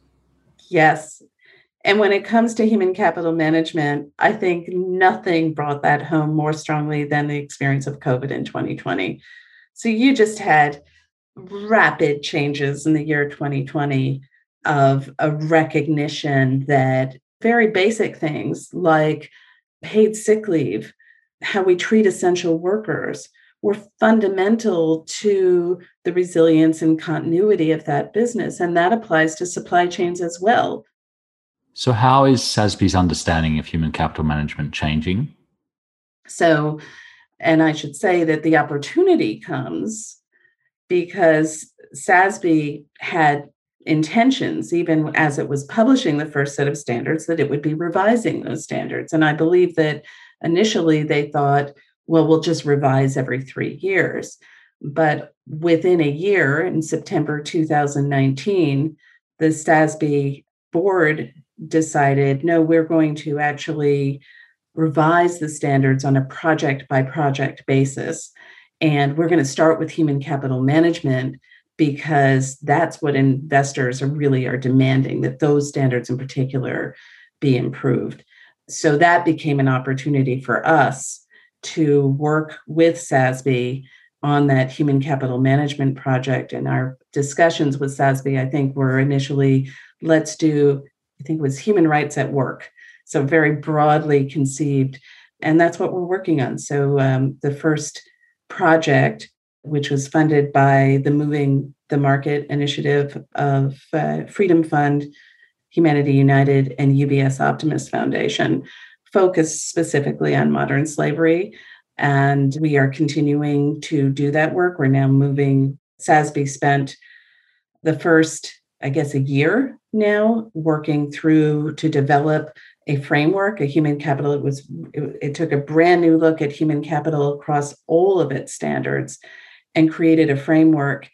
Yes, and when it comes to human capital management, I think nothing brought that home more strongly than the experience of COVID in 2020. So you just had rapid changes in the year 2020 of a recognition that very basic things like paid sick leave, how we treat essential workers, were fundamental to the resilience and continuity of that business. And that applies to supply chains as well. So, how is SASB's understanding of human capital management changing? So, and I should say that the opportunity comes because SASB had intentions, even as it was publishing the first set of standards, that it would be revising those standards. And I believe that initially they thought, well, we'll just revise every three years. But within a year, in September 2019, the SASB board decided no, we're going to actually revise the standards on a project by project basis. And we're going to start with human capital management because that's what investors are really are demanding that those standards in particular be improved. So that became an opportunity for us to work with SASB on that human capital management project. And our discussions with SASB, I think, were initially let's do I think it was human rights at work. So very broadly conceived. And that's what we're working on. So um, the first project, which was funded by the Moving the Market initiative of uh, Freedom Fund, Humanity United, and UBS Optimus Foundation, focused specifically on modern slavery. And we are continuing to do that work. We're now moving, SASB spent the first I guess, a year now working through to develop a framework, a human capital. It was it, it, took a brand new look at human capital across all of its standards and created a framework.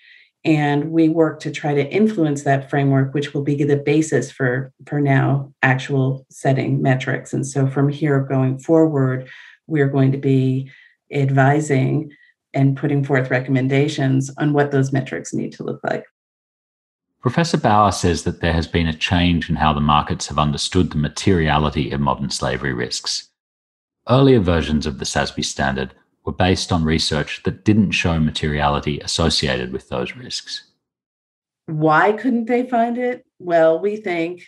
And we work to try to influence that framework, which will be the basis for, for now actual setting metrics. And so from here going forward, we're going to be advising and putting forth recommendations on what those metrics need to look like. Professor Bauer says that there has been a change in how the markets have understood the materiality of modern slavery risks. Earlier versions of the SASB standard were based on research that didn't show materiality associated with those risks. Why couldn't they find it? Well, we think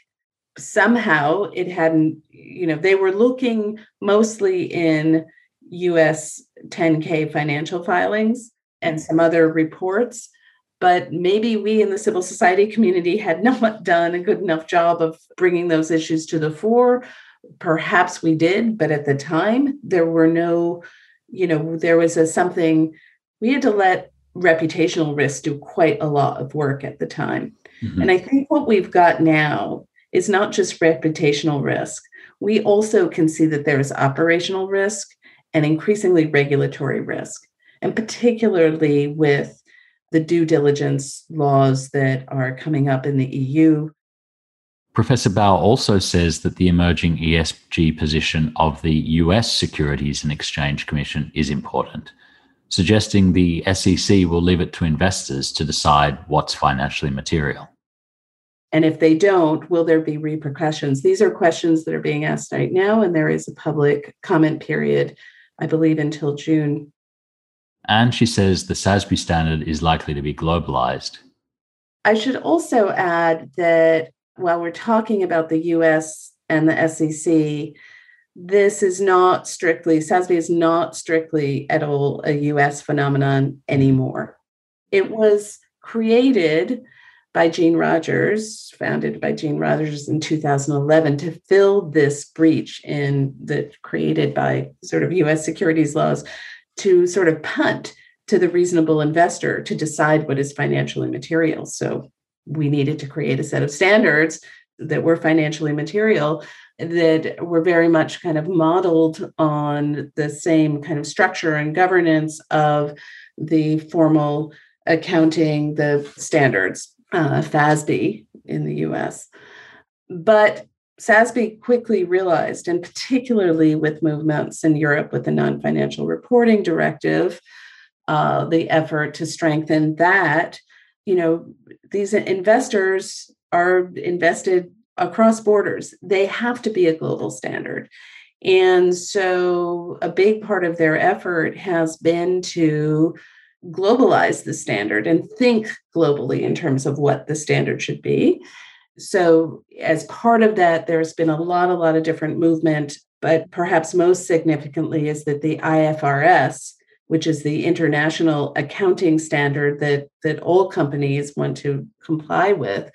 somehow it hadn't, you know, they were looking mostly in US 10K financial filings and some other reports but maybe we in the civil society community had not done a good enough job of bringing those issues to the fore. Perhaps we did, but at the time, there were no, you know, there was a something we had to let reputational risk do quite a lot of work at the time. Mm-hmm. And I think what we've got now is not just reputational risk. We also can see that there is operational risk and increasingly regulatory risk, and particularly with the due diligence laws that are coming up in the EU. Professor Bauer also says that the emerging ESG position of the US Securities and Exchange Commission is important, suggesting the SEC will leave it to investors to decide what's financially material. And if they don't, will there be repercussions? These are questions that are being asked right now, and there is a public comment period, I believe, until June and she says the SASB standard is likely to be globalized. I should also add that while we're talking about the US and the SEC, this is not strictly, SASB is not strictly at all a US phenomenon anymore. It was created by Jean Rogers, founded by Jean Rogers in 2011, to fill this breach in that created by sort of US securities laws to sort of punt to the reasonable investor to decide what is financially material. So we needed to create a set of standards that were financially material that were very much kind of modeled on the same kind of structure and governance of the formal accounting, the standards, uh, FASB in the US. But SASB quickly realized, and particularly with movements in Europe with the non financial reporting directive, uh, the effort to strengthen that, you know, these investors are invested across borders. They have to be a global standard. And so a big part of their effort has been to globalize the standard and think globally in terms of what the standard should be. So, as part of that, there's been a lot, a lot of different movement, but perhaps most significantly is that the IFRS, which is the international accounting standard that, that all companies want to comply with,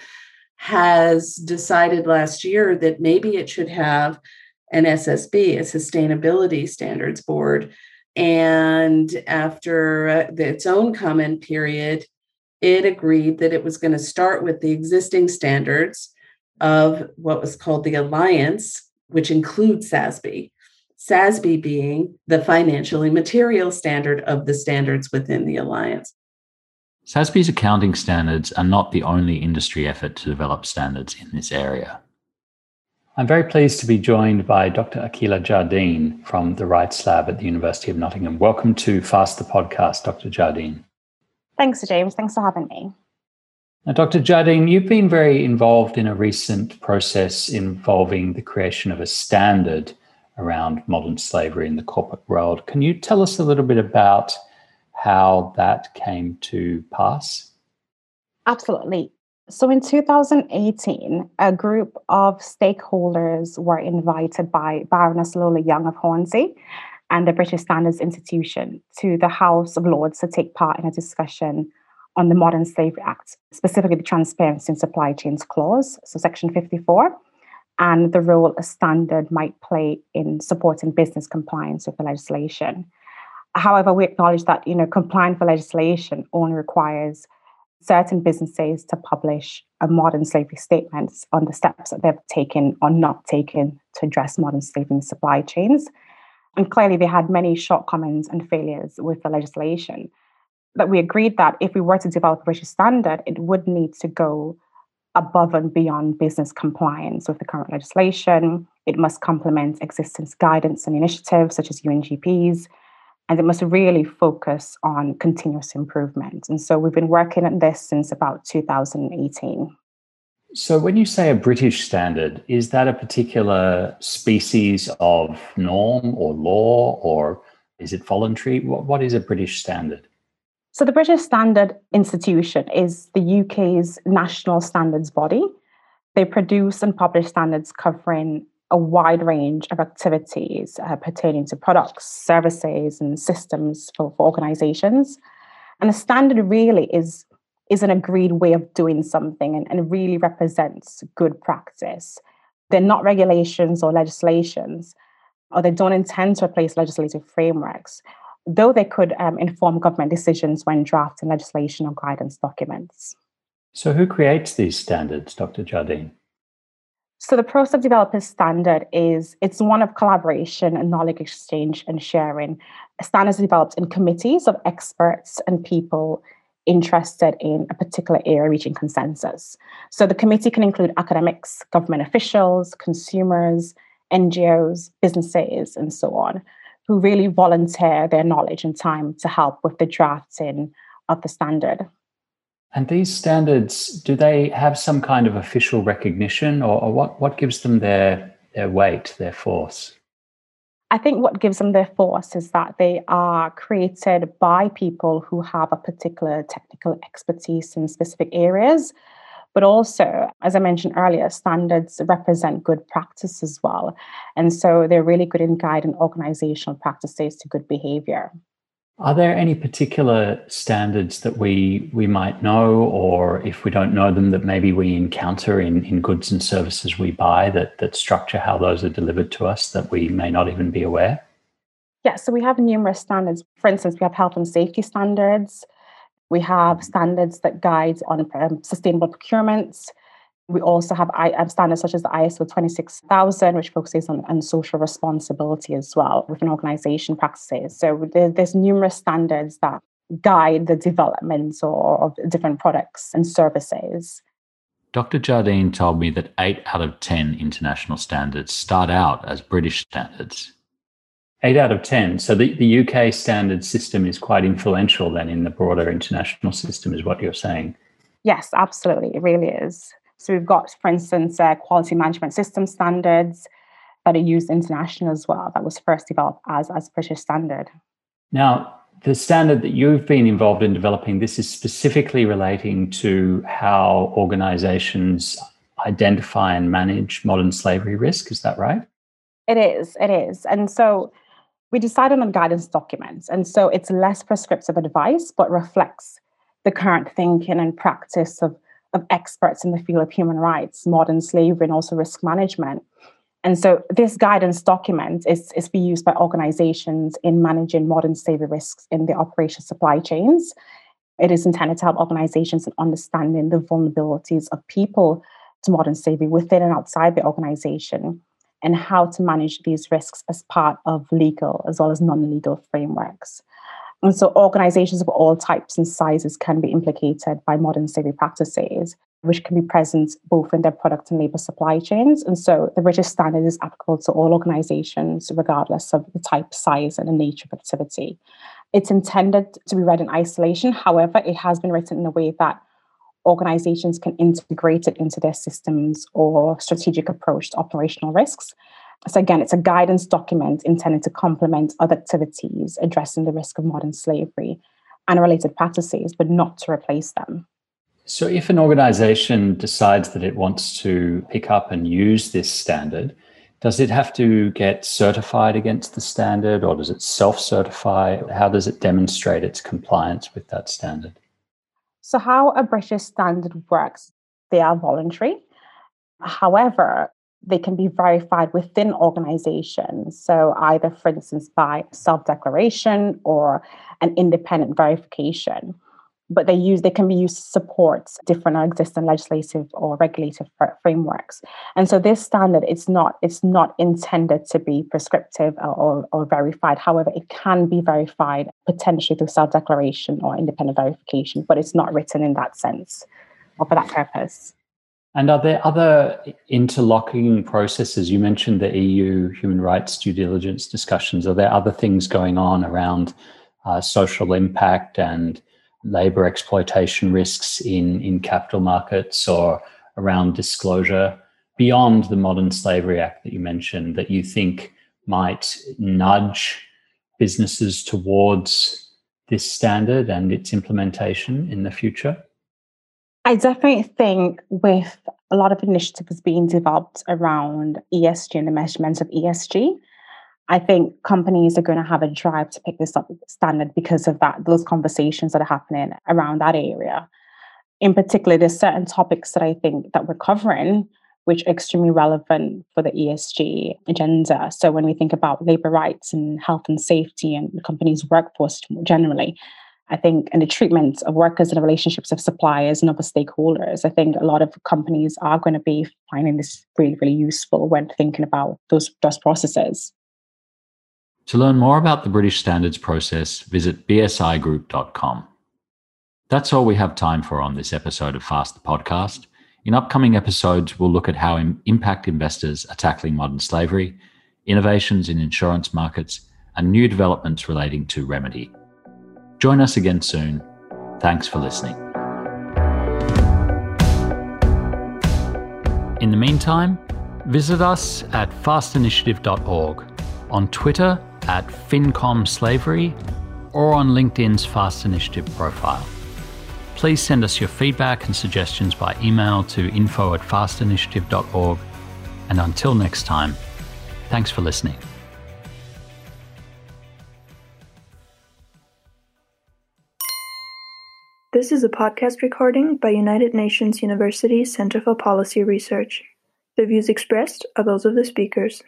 has decided last year that maybe it should have an SSB, a sustainability standards board. And after uh, its own comment period, it agreed that it was going to start with the existing standards of what was called the Alliance, which includes SASB. SASB being the financially material standard of the standards within the Alliance. SASB's accounting standards are not the only industry effort to develop standards in this area. I'm very pleased to be joined by Dr. Akilah Jardine from the Rights Lab at the University of Nottingham. Welcome to Fast the Podcast, Dr. Jardine. Thanks, James. Thanks for having me. Now, Dr. Jardine, you've been very involved in a recent process involving the creation of a standard around modern slavery in the corporate world. Can you tell us a little bit about how that came to pass? Absolutely. So in 2018, a group of stakeholders were invited by Baroness Lola Young of Hornsey and the British Standards Institution to the House of Lords to take part in a discussion on the Modern Slavery Act, specifically the Transparency in Supply Chains Clause, so Section 54, and the role a standard might play in supporting business compliance with the legislation. However, we acknowledge that you know complying for legislation only requires certain businesses to publish a modern slavery statement on the steps that they've taken or not taken to address modern slavery in supply chains. And clearly, they had many shortcomings and failures with the legislation. But we agreed that if we were to develop a British standard, it would need to go above and beyond business compliance with the current legislation. It must complement existing guidance and initiatives such as UNGPs. and it must really focus on continuous improvement. And so we've been working on this since about 2018. So, when you say a British standard, is that a particular species of norm or law, or is it voluntary? What, what is a British standard? So, the British Standard Institution is the UK's national standards body. They produce and publish standards covering a wide range of activities uh, pertaining to products, services, and systems for, for organizations. And the standard really is, is an agreed way of doing something and, and really represents good practice. They're not regulations or legislations, or they don't intend to replace legislative frameworks, though they could um, inform government decisions when drafting legislation or guidance documents. So, who creates these standards, Dr. Jardine? So the ProSEP Developers Standard is it's one of collaboration and knowledge exchange and sharing. Standards developed in committees of experts and people interested in a particular area reaching consensus. So the committee can include academics, government officials, consumers, NGOs, businesses, and so on, who really volunteer their knowledge and time to help with the drafting of the standard. And these standards, do they have some kind of official recognition or, or, what, what gives them their, their weight, their force? I think what gives them their force is that they are created by people who have a particular technical expertise in specific areas. But also, as I mentioned earlier, standards represent good practice as well. And so they're really good in guiding organizational practices to good behavior. Are there any particular standards that we we might know, or if we don't know them, that maybe we encounter in, in goods and services we buy that that structure how those are delivered to us that we may not even be aware? Yeah, so we have numerous standards. For instance, we have health and safety standards. We have standards that guide on um, sustainable procurements. We also have um, standards such as the ISO 26000, which focuses on, on social responsibility as well within organization practices. So there, there's numerous standards that guide the development of different products and services. Dr. Jardine told me that eight out of 10 international standards start out as British standards. Eight out of 10. So the, the UK standard system is quite influential then in the broader international system, is what you're saying. Yes, absolutely. It really is. So we've got, for instance, uh, quality management system standards that are used international as well. That was first developed as as British standard. Now, the standard that you've been involved in developing, this is specifically relating to how organizations identify and manage modern slavery risk. Is that right? It is. It is. And so we decided on guidance documents. And so it's less prescriptive advice, but reflects the current thinking and practice of of experts in the field of human rights, modern slavery, and also risk management. And so this guidance document is, is be used by organizations in managing modern slavery risks in the operation supply chains. It is intended to help organizations in understanding the vulnerabilities of people to modern slavery within and outside the organization and how to manage these risks as part of legal as well as non-legal frameworks. And so organizations of all types and sizes can be implicated by modern slavery practices, which can be present both in their product and labor supply chains. And so the British standard is applicable to all organizations, regardless of the type, size, and the nature of activity. It's intended to be read in isolation. However, it has been written in a way that organizations can integrate it into their systems or strategic approach to operational risks. So, again, it's a guidance document intended to complement other activities addressing the risk of modern slavery and related practices, but not to replace them. So, if an organization decides that it wants to pick up and use this standard, does it have to get certified against the standard or does it self certify? How does it demonstrate its compliance with that standard? So, how a British standard works, they are voluntary. However, they can be verified within organizations. So, either, for instance, by self declaration or an independent verification. But they use they can be used to support different existing legislative or regulative frameworks. And so this standard it's not it's not intended to be prescriptive or, or verified. However, it can be verified potentially through self declaration or independent verification, but it's not written in that sense or for that purpose. And are there other interlocking processes? You mentioned the EU human rights due diligence discussions. Are there other things going on around uh, social impact and labor exploitation risks in, in capital markets or around disclosure beyond the Modern Slavery Act that you mentioned that you think might nudge businesses towards this standard and its implementation in the future? I definitely think with a lot of initiatives being developed around ESG and the measurements of ESG, I think companies are going to have a drive to pick this up standard because of that, those conversations that are happening around that area. In particular, there's certain topics that I think that we're covering which are extremely relevant for the ESG agenda. So when we think about labor rights and health and safety and the company's workforce generally, I think, and the treatment of workers and the relationships of suppliers and other stakeholders, I think a lot of companies are going to be finding this really, really useful when thinking about those, those processes. To learn more about the British standards process, visit bsigroup.com. That's all we have time for on this episode of Fast the Podcast. In upcoming episodes, we'll look at how impact investors are tackling modern slavery, innovations in insurance markets, and new developments relating to remedy. Join us again soon. Thanks for listening. In the meantime, visit us at fastinitiative.org, on Twitter at FinComSlavery, or on LinkedIn's Fast Initiative profile. Please send us your feedback and suggestions by email to info at fastinitiative.org. And until next time, thanks for listening. This is a podcast recording by United Nations University Center for Policy Research. The views expressed are those of the speakers.